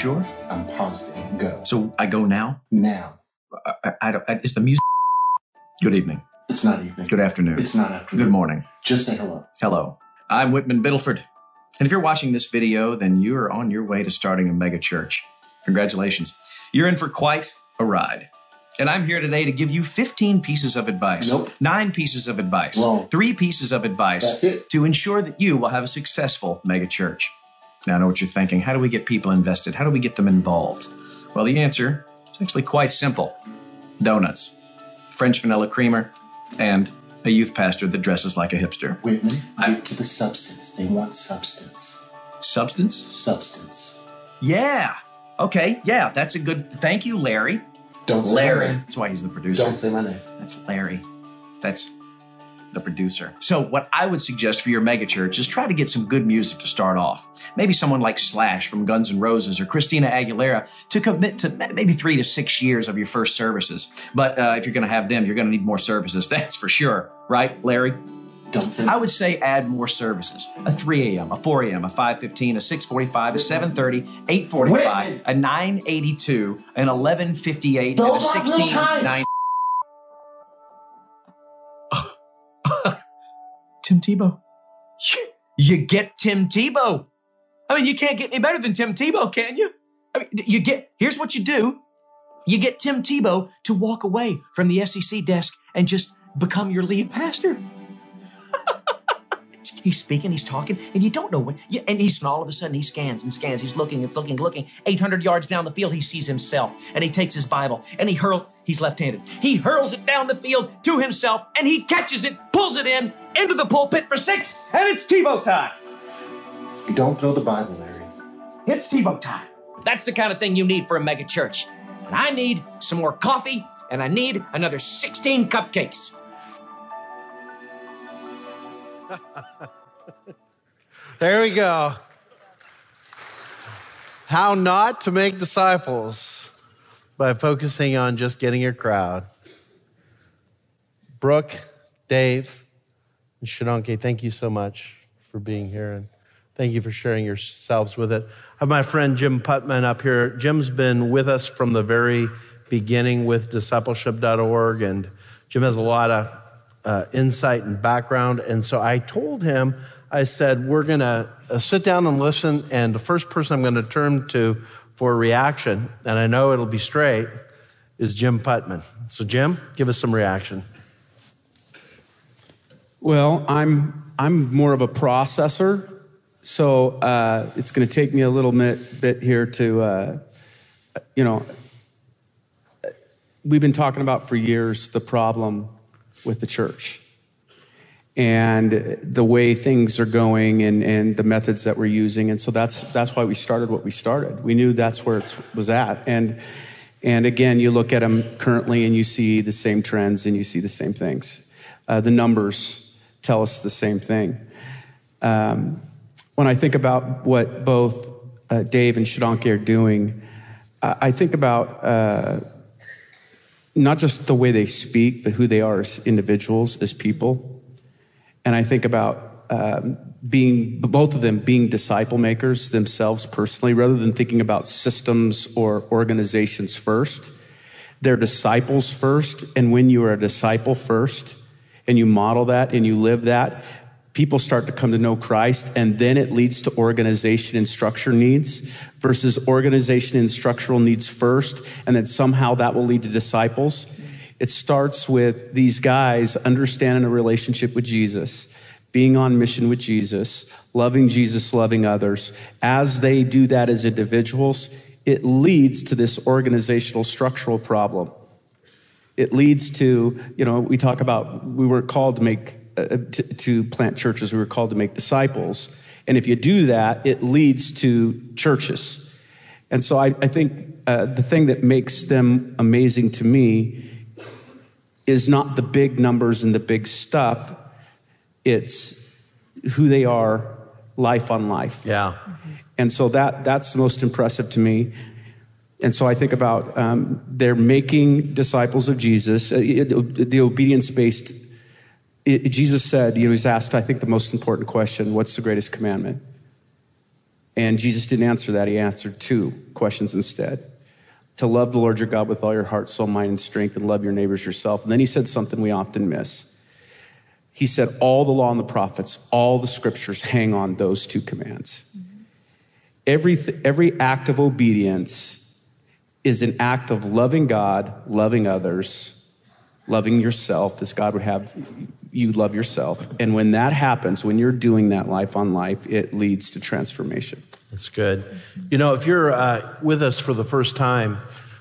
Speaker 7: sure?
Speaker 8: I'm positive. Go.
Speaker 7: So I go now?
Speaker 8: Now.
Speaker 7: I, I, I don't, is the music? Good evening.
Speaker 8: It's not evening.
Speaker 7: Good afternoon.
Speaker 8: It's not afternoon.
Speaker 7: Good morning.
Speaker 8: Just say hello.
Speaker 7: Hello. I'm Whitman Biddleford. And if you're watching this video, then you are on your way to starting a mega church. Congratulations. You're in for quite a ride. And I'm here today to give you 15 pieces of advice.
Speaker 8: Nope.
Speaker 7: Nine pieces of advice.
Speaker 8: Wrong.
Speaker 7: Three pieces of advice.
Speaker 8: That's it.
Speaker 7: To ensure that you will have a successful mega church. Now, I know what you're thinking. How do we get people invested? How do we get them involved? Well, the answer is actually quite simple donuts, French vanilla creamer, and a youth pastor that dresses like a hipster.
Speaker 8: Whitman, I, get to the substance. They want substance.
Speaker 7: Substance?
Speaker 8: Substance.
Speaker 7: Yeah. Okay. Yeah, that's a good. Thank you, Larry.
Speaker 8: Don't say
Speaker 7: Larry. That's why he's the producer.
Speaker 8: Don't say my name.
Speaker 7: That's Larry. That's the producer. So, what I would suggest for your megachurch is try to get some good music to start off. Maybe someone like Slash from Guns N' Roses or Christina Aguilera to commit to maybe three to six years of your first services. But uh, if you're going to have them, you're going to need more services. That's for sure, right, Larry? I would say add more services. A 3 a.m., a 4 a.m., a 5.15, a 6.45, a 7.30, 8.45, a 9.82, an 11.58, and a
Speaker 8: 16.90.
Speaker 7: Tim Tebow. You get Tim Tebow. I mean, you can't get any better than Tim Tebow, can you? I mean, you get, here's what you do. You get Tim Tebow to walk away from the SEC desk and just become your lead pastor. he's speaking, he's talking, and you don't know what, yeah, and he's, and all of a sudden he scans and scans, he's looking and looking, looking. 800 yards down the field, he sees himself, and he takes his Bible, and he hurls, he's left-handed. He hurls it down the field to himself, and he catches it, pulls it in, into the pulpit for six, and it's Tebow time.
Speaker 8: You don't throw the Bible, Larry.
Speaker 7: It's Tebow time. That's the kind of thing you need for a mega church. And I need some more coffee, and I need another 16 cupcakes.
Speaker 2: There we go. How not to make disciples by focusing on just getting a crowd. Brooke, Dave, and Shodankeh, thank you so much for being here and thank you for sharing yourselves with it. I have my friend Jim Putman up here. Jim's been with us from the very beginning with discipleship.org, and Jim has a lot of uh, insight and background. And so I told him, I said, we're going to uh, sit down and listen, and the first person I'm going to turn to for a reaction, and I know it'll be straight, is Jim Putman. So, Jim, give us some reaction.
Speaker 9: Well, I'm I'm more of a processor so uh, it's going to take me a little bit, bit here to, uh, you know, we've been talking about for years the problem with the church and the way things are going and, and the methods that we're using. And so that's, that's why we started what we started. We knew that's where it was at. And, and again, you look at them currently and you see the same trends and you see the same things. Uh, the numbers tell us the same thing. Um, when I think about what both uh, Dave and Shodankeh are doing, I think about uh, not just the way they speak, but who they are as individuals, as people. And I think about um, being, both of them being disciple makers themselves personally, rather than thinking about systems or organizations first. They're disciples first. And when you are a disciple first and you model that and you live that, people start to come to know Christ, and then it leads to organization and structure needs versus organization and structural needs first, and then somehow that will lead to disciples. It starts with these guys understanding a relationship with Jesus, being on mission with Jesus, loving Jesus, loving others. As they do that as individuals, it leads to this organizational structural problem. It leads to, you know, we talk about we were called to make uh, to, to, plant churches. We were called to make disciples. And if you do that, it leads to churches. And so I, I think uh, the thing that makes them amazing to me is not the big numbers and the big stuff, it's who they are life on life.
Speaker 2: Yeah.
Speaker 9: And so that, that's the most impressive to me. And so I think about um, they're making disciples of Jesus, uh, the obedience based it, Jesus said, you know, he's asked, I think, the most important question what's the greatest commandment? And Jesus didn't answer that. He answered two questions instead to love the Lord your God with all your heart, soul, mind, and strength, and love your neighbors yourself. And then he said something we often miss. He said, All the law and the prophets, all the scriptures hang on those two commands. Every, every act of obedience is an act of loving God, loving others, loving yourself as God would have you love yourself. And when that happens, when you're doing that life on life, it leads to transformation.
Speaker 2: That's good. You know, if you're uh, with us for the first time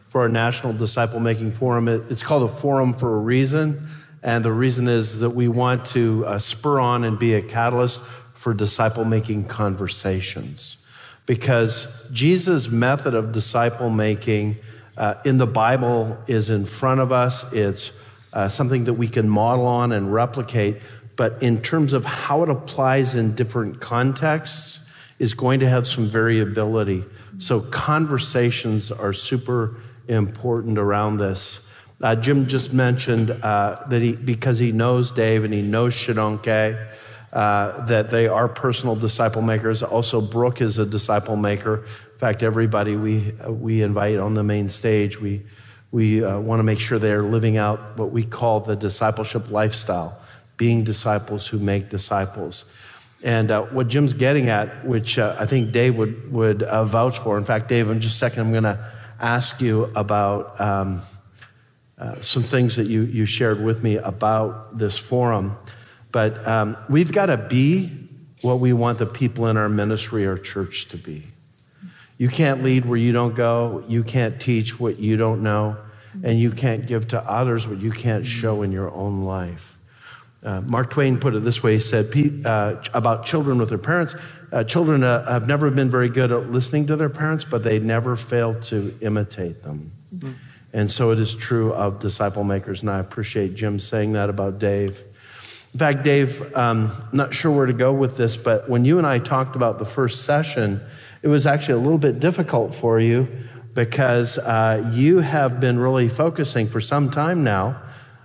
Speaker 2: for our National Disciple Making Forum, it, it's called a forum for a reason. And the reason is that we want to uh, spur on and be a catalyst for disciple making conversations. Because Jesus' method of disciple making uh, in the Bible is in front of us. It's uh, something that we can model on and replicate. But in terms of how it applies in different contexts, is going to have some variability. So conversations are super important around this. Uh, Jim just mentioned uh, that he, because he knows Dave and he knows Shodankeh, uh, that they are personal disciple makers. Also, Brooke is a disciple maker. In fact, everybody we we invite on the main stage, we we uh, want to make sure they're living out what we call the discipleship lifestyle, being disciples who make disciples. And uh, what Jim's getting at, which uh, I think Dave would, would vouch for. In fact, Dave, in just a second, I'm going to ask you about um, uh, some things that you, you shared with me about this forum. But um, we've got to be what we want the people in our ministry or church to be. You can't lead where you don't go. You can't teach what you don't know. And you can't give to others what you can't show in your own life. Uh, Mark Twain put it this way he said uh, about children with their parents uh, children uh, have never been very good at listening to their parents, but they never fail to imitate them. Mm-hmm. And so it is true of disciple makers. And I appreciate Jim saying that about Dave. In fact, Dave, um, not sure where to go with this, but when you and I talked about the first session, it was actually a little bit difficult for you because uh, you have been really focusing for some time now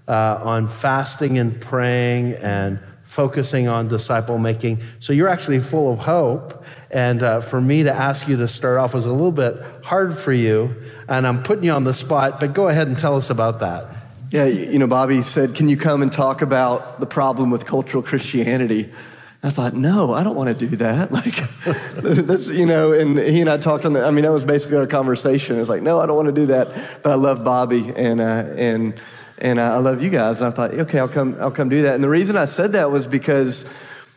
Speaker 2: uh, on fasting and praying and focusing on disciple making. So you're actually full of hope. And uh, for me to ask you to start off was a little bit hard for you. And I'm putting you on the spot, but go ahead and tell us about that.
Speaker 3: Yeah, you know, Bobby said, Can you come and talk about the problem with cultural Christianity? I thought, no, I don't want to do that. Like, this, you know, and he and I talked on the, I mean, that was basically our conversation. It's like, no, I don't want to do that. But I love Bobby and, uh, and, and I love you guys. And I thought, okay, I'll come, I'll come do that. And the reason I said that was because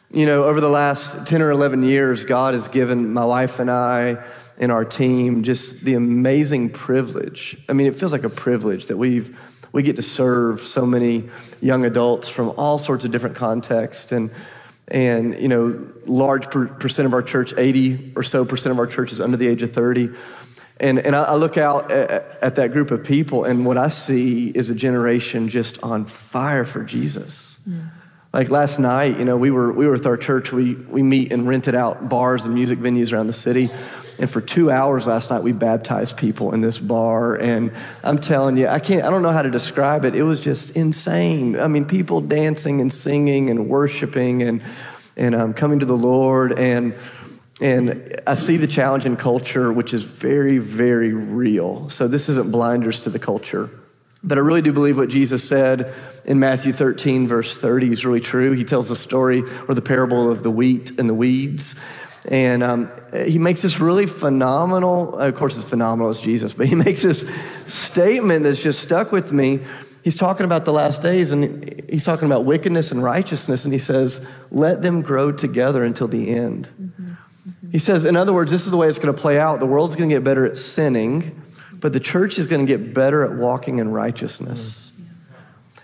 Speaker 3: You know, over the last 10 or 11 years, God has given my wife and I and our team just the amazing privilege. I mean, it feels like a privilege that we've we get to serve so many young adults from all sorts of different contexts and and you know large per- percent of our church 80 or so percent of our church is under the age of 30 and, and I, I look out at, at, that group of people and what i see is a generation just on fire for jesus mm. like last night you know we were, we were with our church we, we meet and rented out bars and music venues around the city and for two hours last night, we baptized people in this bar. And I'm telling you, I can't, I don't know how to describe it. It was just insane. I mean, people dancing and singing and worshiping and, and um, coming to the Lord. And, and I see the challenge in culture, which is very, very real. So this isn't blinders to the culture. But I really do believe what Jesus said in Matthew 13, verse 30 is really true. He tells the story or the parable of the wheat and the weeds. And um, he makes this really phenomenal, of course, it's phenomenal as Jesus, but he makes this statement that's just stuck with me. He's talking about the last days and he's talking about wickedness and righteousness. And he says, let them grow together until the end. Mm-hmm. He says, in other words, this is the way it's going to play out. The world's going to get better at sinning, but the church is going to get better at walking in righteousness.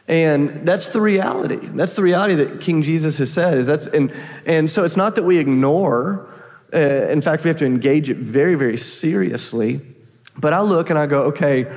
Speaker 3: And that's the reality. That's the reality that King Jesus has said. Is that's and and so it's not that we ignore uh, in fact, we have to engage it very, very seriously. But I look and I go, okay,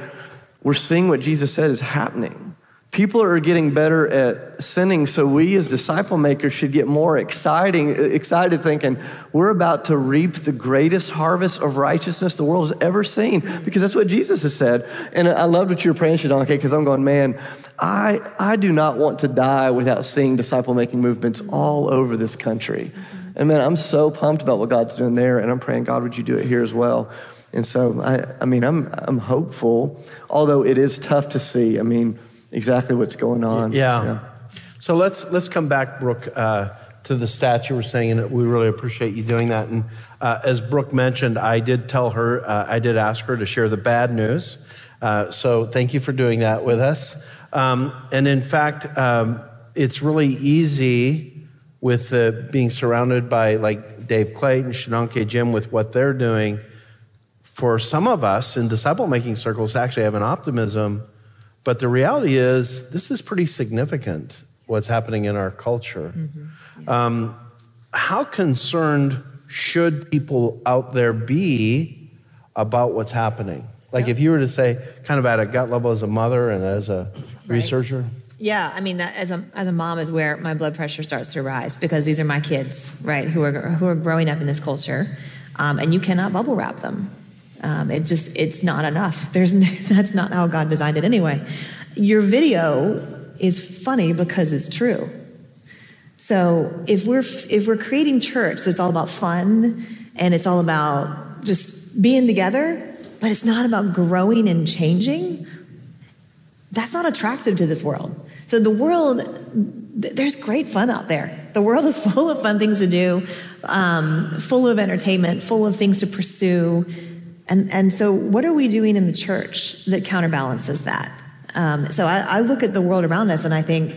Speaker 3: we're seeing what Jesus said is happening. People are getting better at sinning, so we as disciple makers should get more exciting, excited thinking we're about to reap the greatest harvest of righteousness the world has ever seen, because that's what Jesus has said. And I loved what you were praying, Shodankeh, because I'm going, man, I, I do not want to die without seeing disciple making movements all over this country. And man, I'm so pumped about what God's doing there, and I'm praying, God, would you do it here as well? And so, I, I mean, I'm, I'm hopeful, although it is tough to see. I mean, exactly what's going on.
Speaker 2: Yeah. yeah. So let's let's come back, Brooke, uh, to the stats you were saying, and we really appreciate you doing that. And uh, as Brooke mentioned, I did tell her, uh, I did ask her to share the bad news. Uh, so thank you for doing that with us. Um, and in fact, um, it's really easy with uh, being surrounded by like Dave Clayton, Shodankeh Jim, with what they're doing, for some of us in disciple making circles to actually have an optimism. But the reality is, this is pretty significant what's happening in our culture. Mm-hmm. Yeah. Um, how concerned should people out there be about what's happening? Like, if you were to say, kind of at a gut level as a mother and as a right. researcher?
Speaker 4: Yeah, I mean, that, as a as a mom is where my blood pressure starts to rise because these are my kids, right? Who are who are growing up in this culture, um, and you cannot bubble wrap them. Um, it just it's not enough. There's that's not how God designed it anyway. Your video is funny because it's true. So if we're if we're creating church that's all about fun and it's all about just being together, but it's not about growing and changing, that's not attractive to this world. So the world, there's great fun out there. The world is full of fun things to do, um, full of entertainment, full of things to pursue. And, and so, what are we doing in the church that counterbalances that? Um, so, I, I look at the world around us and I think,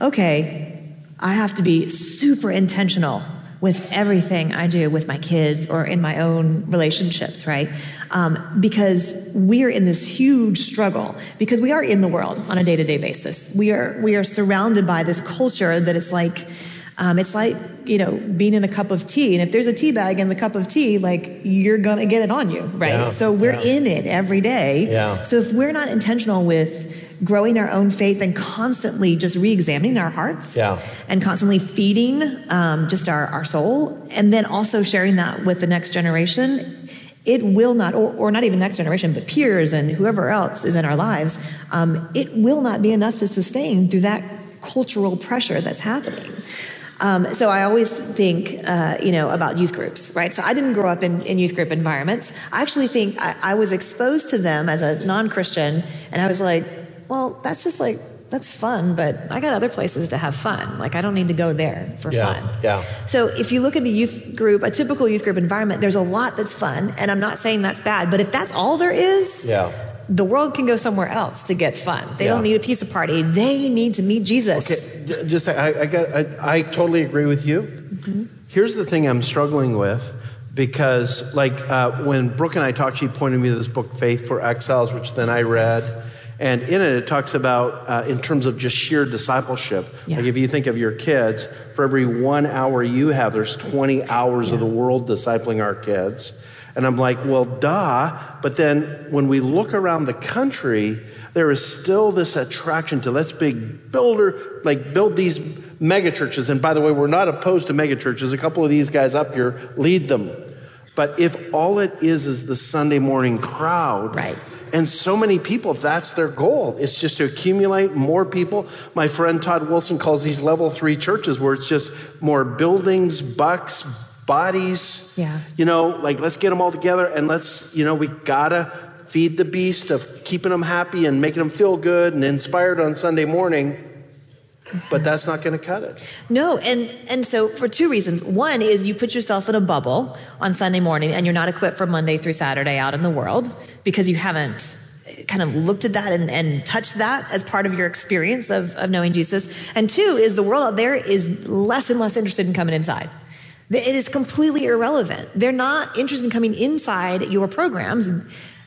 Speaker 4: okay, I have to be super intentional with everything I do with my kids or in my own relationships, right? Um, because we are in this huge struggle because we are in the world on a day to day basis. We are we are surrounded by this culture that it's like. Um, it's like you know being in a cup of tea, and if there's a tea bag in the cup of tea, like you're gonna get it on you, right? Yeah, so we're yeah. in it every day.
Speaker 2: Yeah.
Speaker 4: So if we're not intentional with growing our own faith and constantly just re-examining our hearts
Speaker 2: yeah.
Speaker 4: and constantly feeding um, just our, our soul and then also sharing that with the next generation it will not or, or not even next generation but peers and whoever else is in our lives um, it will not be enough to sustain through that cultural pressure that's happening um, so I always think, uh, you know, about youth groups, right? So I didn't grow up in, in youth group environments. I actually think I, I was exposed to them as a non-Christian, and I was like, well, that's just like, that's fun, but I got other places to have fun. Like, I don't need to go there for
Speaker 2: yeah,
Speaker 4: fun.
Speaker 2: Yeah.
Speaker 4: So, if you look at a youth group, a typical youth group environment, there's a lot that's fun, and I'm not saying that's bad, but if that's all there is,
Speaker 2: yeah.
Speaker 4: The world can go somewhere else to get fun. They yeah. don't need a pizza party, they need to meet Jesus.
Speaker 2: Okay, just, I, I, got, I, I totally agree with you. Here's the thing I'm struggling with because, like, uh, when Brooke and I talked, she pointed me to this book, Faith for Exiles, which then I read. And in it, it talks about, uh, in terms of just sheer discipleship.
Speaker 4: Yeah.
Speaker 2: Like, if you think of your kids, for every one hour you have, there's 20 hours of the world discipling our kids. And I'm like, well, duh. But then when we look around the country, there is still this attraction to let's big builder, like build these mega churches. And by the way, we're not opposed to mega churches. A couple of these guys up here lead them. But if all it is is the Sunday morning crowd,
Speaker 4: Right.
Speaker 2: and so many people, if that's their goal, it's just to accumulate more people. My friend Todd Wilson calls these level three churches where it's just more buildings, bucks, bodies.
Speaker 4: Yeah.
Speaker 2: You know, like let's get them all together and let's, you know, we gotta feed the beast of keeping them happy and making them feel good and inspired on Sunday morning. But that's not going to cut it.
Speaker 4: No, and and so for two reasons. One is you put yourself in a bubble on Sunday morning and you're not equipped for Monday through Saturday out in the world because you haven't eh, kind of looked at that and, and touched that as part of your experience of, of knowing Jesus. And two is the world out there is less and less interested in coming inside. It is completely irrelevant. They're not interested in coming inside your programs.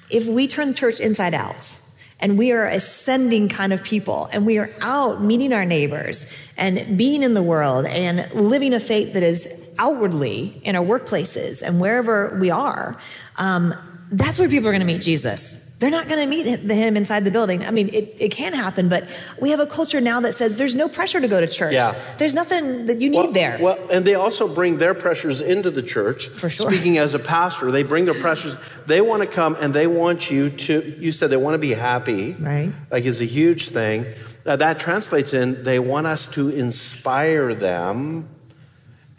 Speaker 4: If we turn the church inside out, and we are ascending kind of people and we are out meeting our neighbors and being in the world and living a faith that is outwardly in our workplaces and wherever we are um, that's where people are going to meet jesus they're not going to meet him inside the building i mean it, it can happen but we have a culture now that says there's no pressure to go to church
Speaker 2: Yeah.
Speaker 4: there's nothing that you need
Speaker 2: well,
Speaker 4: there
Speaker 2: Well, and they also bring their pressures into the church.
Speaker 4: For sure.
Speaker 2: Speaking as a pastor, they bring their pressures. They want to come and they want you to, you said they want to be happy.
Speaker 4: Right.
Speaker 2: Like is a huge thing. Uh, that translates in they want us to inspire them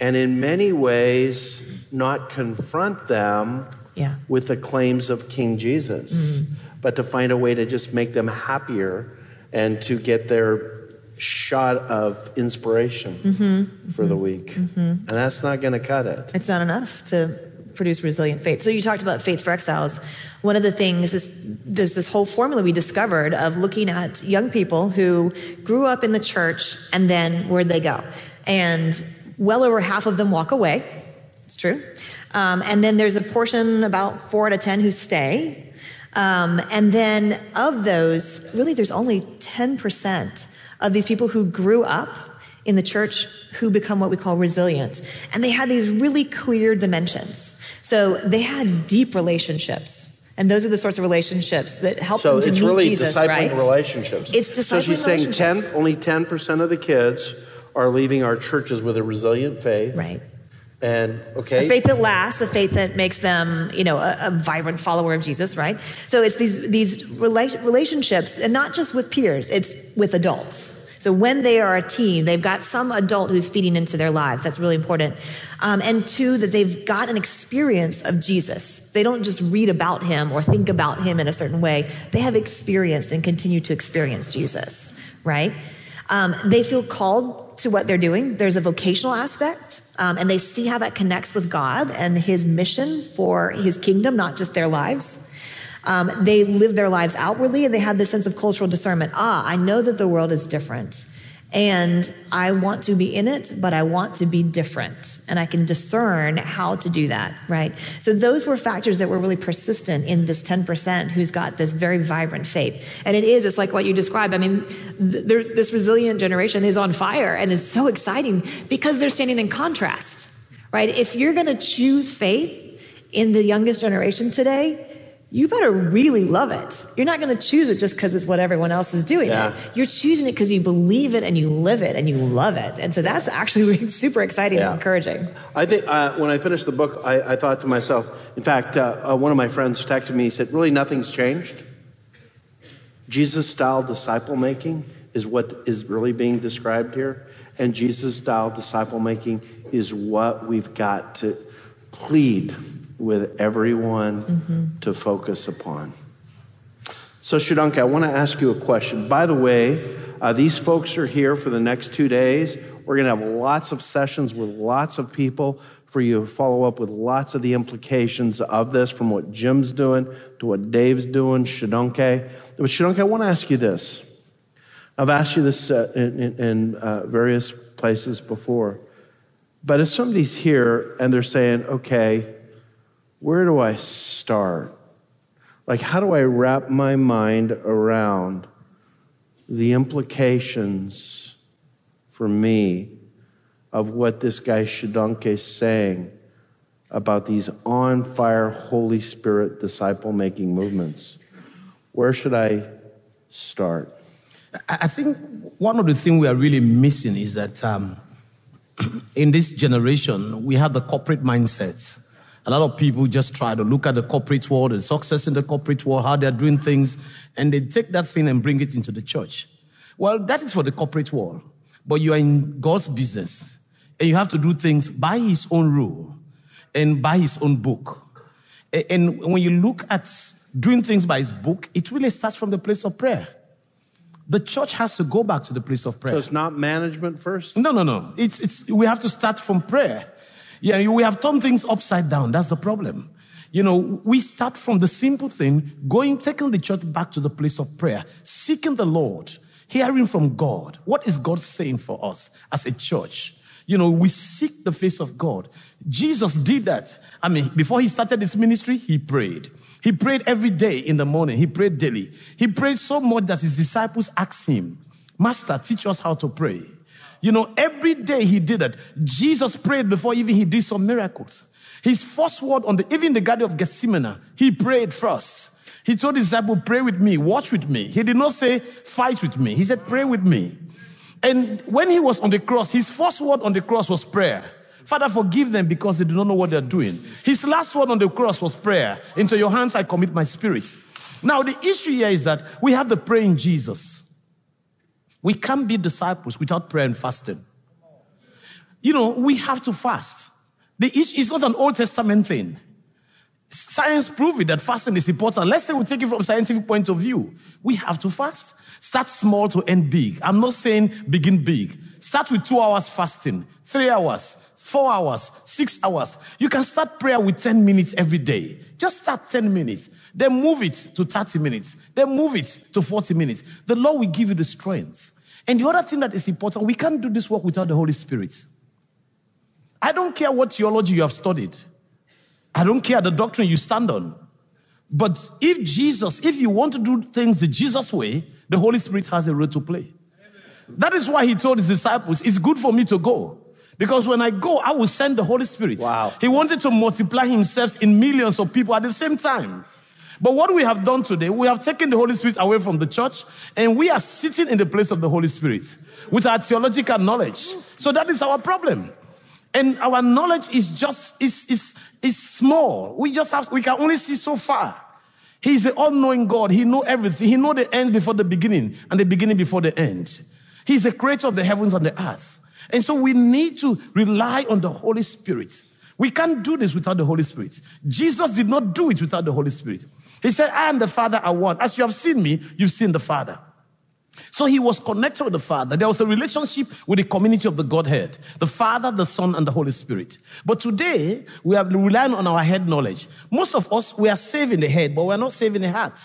Speaker 2: and in many ways not confront them
Speaker 4: yeah
Speaker 2: with the claims of King Jesus, mm-hmm. but to find a way to just make them happier and to get their shot of inspiration mm-hmm. Mm-hmm. for the week. And that's not going to cut it.
Speaker 4: It's not enough to produce resilient faith. So you talked about faith for exiles. One of the things is there's this whole formula we discovered of looking at young people who grew up in the church and then where'd they go? And well over half of them walk away. It's true. Um, and then there's a portion, about four out of 10, who stay. Um, and then of those, really, there's only 10% of these people who grew up in the church who become what we call resilient. And they had these really clear dimensions. So they had deep relationships. And those are the sorts of relationships that help
Speaker 2: So
Speaker 4: them to
Speaker 2: it's
Speaker 4: meet
Speaker 2: really
Speaker 4: Jesus,
Speaker 2: discipling
Speaker 4: right?
Speaker 2: relationships.
Speaker 4: It's discipling relationships.
Speaker 2: So she's saying 10, only 10% of the kids are leaving our churches with a resilient faith.
Speaker 4: Right.
Speaker 2: And, okay.
Speaker 4: A faith that lasts, a faith that makes them, you know, a, a vibrant follower of Jesus, right? So it's these these rela- relationships, and not just with peers; it's with adults. So when they are a teen, they've got some adult who's feeding into their lives. That's really important. Um, and two, that they've got an experience of Jesus. They don't just read about him or think about him in a certain way. They have experienced and continue to experience Jesus, right? Um, they feel called to what they're doing. There's a vocational aspect, um, and they see how that connects with God and His mission for His kingdom, not just their lives. Um, they live their lives outwardly, and they have this sense of cultural discernment. Ah, I know that the world is different, and I want to be in it, but I want to be different, and I can discern how to do that. Right. So those were factors that were really persistent in this 10% who's got this very vibrant faith, and it is. It's like what you described. I mean, th- this resilient generation is on fire, and it's so exciting because they're standing in contrast. Right. If you're going to choose faith in the youngest generation today, you better really love it. You're not going to choose it just because it's what everyone else is doing.
Speaker 2: Yeah.
Speaker 4: You're choosing it because you believe it and you live it and you love it. And so that's actually super exciting
Speaker 2: Yeah.
Speaker 4: and encouraging.
Speaker 2: I think uh, when I finished the book, I, I thought to myself, in fact, uh, uh, one of my friends texted me, he said, Really, nothing's changed? Jesus style disciple making is what is really being described here. And Jesus style disciple making is what we've got to plead with everyone to focus upon. So, Shodankeh, I want to ask you a question. By the way, uh, these folks are here for the next two days. We're going to have lots of sessions with lots of people for you to follow up with lots of the implications of this from what Jim's doing to what Dave's doing, Shodankeh. But Shodankeh, I want to ask you this. I've asked you this uh, in, in, in uh, various places before. But if somebody's here and they're saying, okay, where do I start? Like, how do I wrap my mind around the implications for me of what this guy Shodankeh is saying about these on fire Holy Spirit disciple making movements? Where should I start?
Speaker 5: I think one of the things we are really missing is that um, in this generation, we have the corporate mindset. A lot of people just try to look at the corporate world and success in the corporate world, how they're doing things, and they take that thing and bring it into the church. Well, that is for the corporate world, but you are in God's business, and you have to do things by His own rule and by His own book. And when you look at doing things by His book, it really starts from the place of prayer. The church has to go back to the place of prayer.
Speaker 2: So it's not management first?
Speaker 5: No, no, no. It's, it's, we have to start from prayer. Yeah, we have turned things upside down. That's the problem. You know, we start from the simple thing, going, taking the church back to the place of prayer, seeking the Lord, hearing from God. What is God saying for us as a church? You know, we seek the face of God. Jesus did that. I mean, before he started his ministry, he prayed. He prayed every day in the morning. He prayed daily. He prayed so much that his disciples asked him, Master, teach us how to pray. You know, every day he did that. Jesus prayed before even he did some miracles. His first word on the, even the Garden of Gethsemane, he prayed first. He told his disciple, pray with me, watch with me. He did not say, fight with me. He said, pray with me. And when he was on the cross, his first word on the cross was prayer. Father, forgive them because they do not know what they're doing. His last word on the cross was prayer. Into your hands I commit my spirit. Now, the issue here is that we have the praying Jesus. We can't be disciples without prayer and fasting. You know, we have to fast. The issue is not an Old Testament thing. Science proves it that fasting is important. Let's say we take it from scientific point of view. We have to fast. Start small to end big. I'm not saying begin big. Start with two hours fasting, three hours, four hours, six hours. You can start prayer with 10 minutes every day. Just start 10 minutes. Then move it to 30 minutes. Then move it to 40 minutes. The Lord will give you the strength. And the other thing that is important, we can't do this work without the Holy Spirit. I don't care what theology you have studied. I don't care the doctrine you stand on. But if Jesus, if you want to do things the Jesus way, the Holy Spirit has a role to play. That is why he told his disciples, it's good for me to go. Because when I go, I will send the Holy Spirit.
Speaker 2: Wow.
Speaker 5: He wanted to multiply himself in millions of people at the same time. But what we have done today, we have taken the Holy Spirit away from the church and we are sitting in the place of the Holy Spirit with our theological knowledge. So that is our problem. And our knowledge is just, is, is, is small. We just have, we can only see so far. He's the all-knowing God. He know everything. He know the end before the beginning and the beginning before the end. He's the creator of the heavens and the earth. And so we need to rely on the Holy Spirit. We can't do this without the Holy Spirit. Jesus did not do it without the Holy Spirit. He said, I and the Father are one. As you have seen me, you've seen the Father. So he was connected with the Father. There was a relationship with the community of the Godhead, the Father, the Son, and the Holy Spirit. But today, we are relying on our head knowledge. Most of us, we are saving the head, but we're not saving the heart.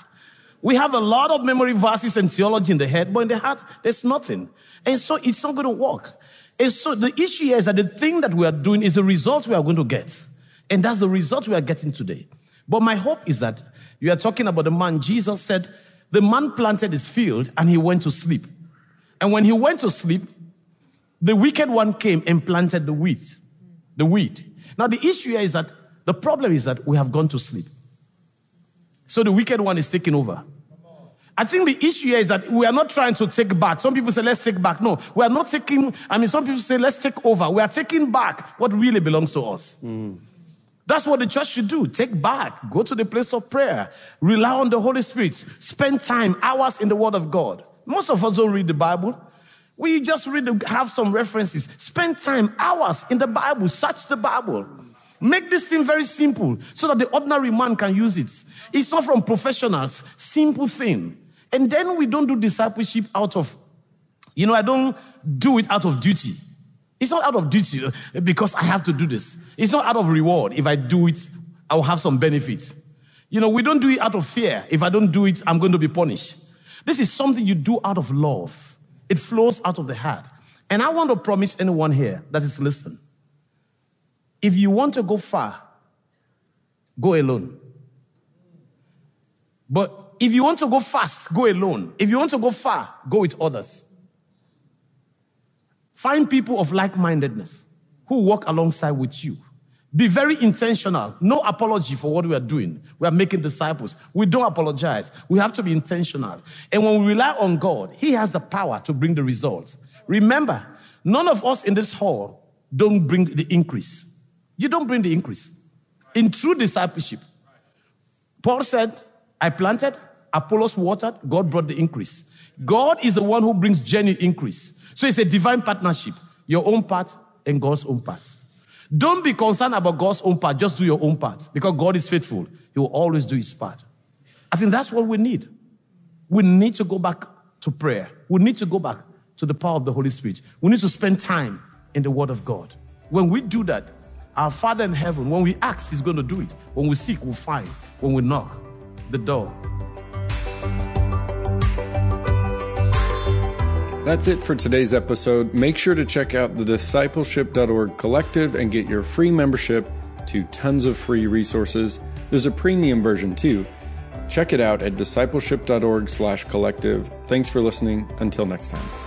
Speaker 5: We have a lot of memory verses and theology in the head, but in the heart, there's nothing. And so it's not going to work. And so the issue is that the thing that we are doing is the result we are going to get. And that's the result we are getting today. But my hope is that you are talking about the man, Jesus said, the man planted his field and he went to sleep. And when he went to sleep, the wicked one came and planted the wheat, the wheat. Now the issue here is that the problem is that we have gone to sleep. So the wicked one is taking over. I think the issue here is that we are not trying to take back. Some people say, let's take back. No, we are not taking, I mean, some people say, let's take over. We are taking back what really belongs to us. Hmm. That's what the church should do. Take back. Go to the place of prayer. Rely on the Holy Spirit. Spend time, hours in the Word of God. Most of us don't read the Bible. We just read, have some references. Spend time, hours in the Bible. Search the Bible. Make this thing very simple so that the ordinary man can use it. It's not from professionals. Simple thing. And then we don't do discipleship out of, you know, I don't do it out of duty. It's not out of duty uh, because I have to do this. It's not out of reward. If I do it, I will have some benefits. You know, we don't do it out of fear. If I don't do it, I'm going to be punished. This is something you do out of love. It flows out of the heart. And I want to promise anyone here that is listening If you want to go far, go alone. But if you want to go fast, go alone. If you want to go far, go with others. Find people of like mindedness who walk alongside with you. Be very intentional. No apology for what we are doing. We are making disciples. We don't apologize. We have to be intentional. And when we rely on God, He has the power to bring the results. Remember, none of us in this hall don't bring the increase. You don't bring the increase. In true discipleship, Paul said, I planted, Apollos watered, God brought the increase. God is the one who brings genuine increase. So it's a divine partnership. Your own part and God's own part. Don't be concerned about God's own part. Just do your own part because God is faithful. He will always do his part. I think that's what we need. We need to go back to prayer. We need to go back to the power of the Holy Spirit. We need to spend time in the Word of God. When we do that, our Father in heaven, when we ask, He's going to do it. When we seek, we'll find. When we knock, the door.
Speaker 1: That's it for today's episode. Make sure to check out the discipleship.org collective and get your free membership to tons of free resources. There's a premium version too. Check it out at discipleship.org slash collective. Thanks for listening. Until next time.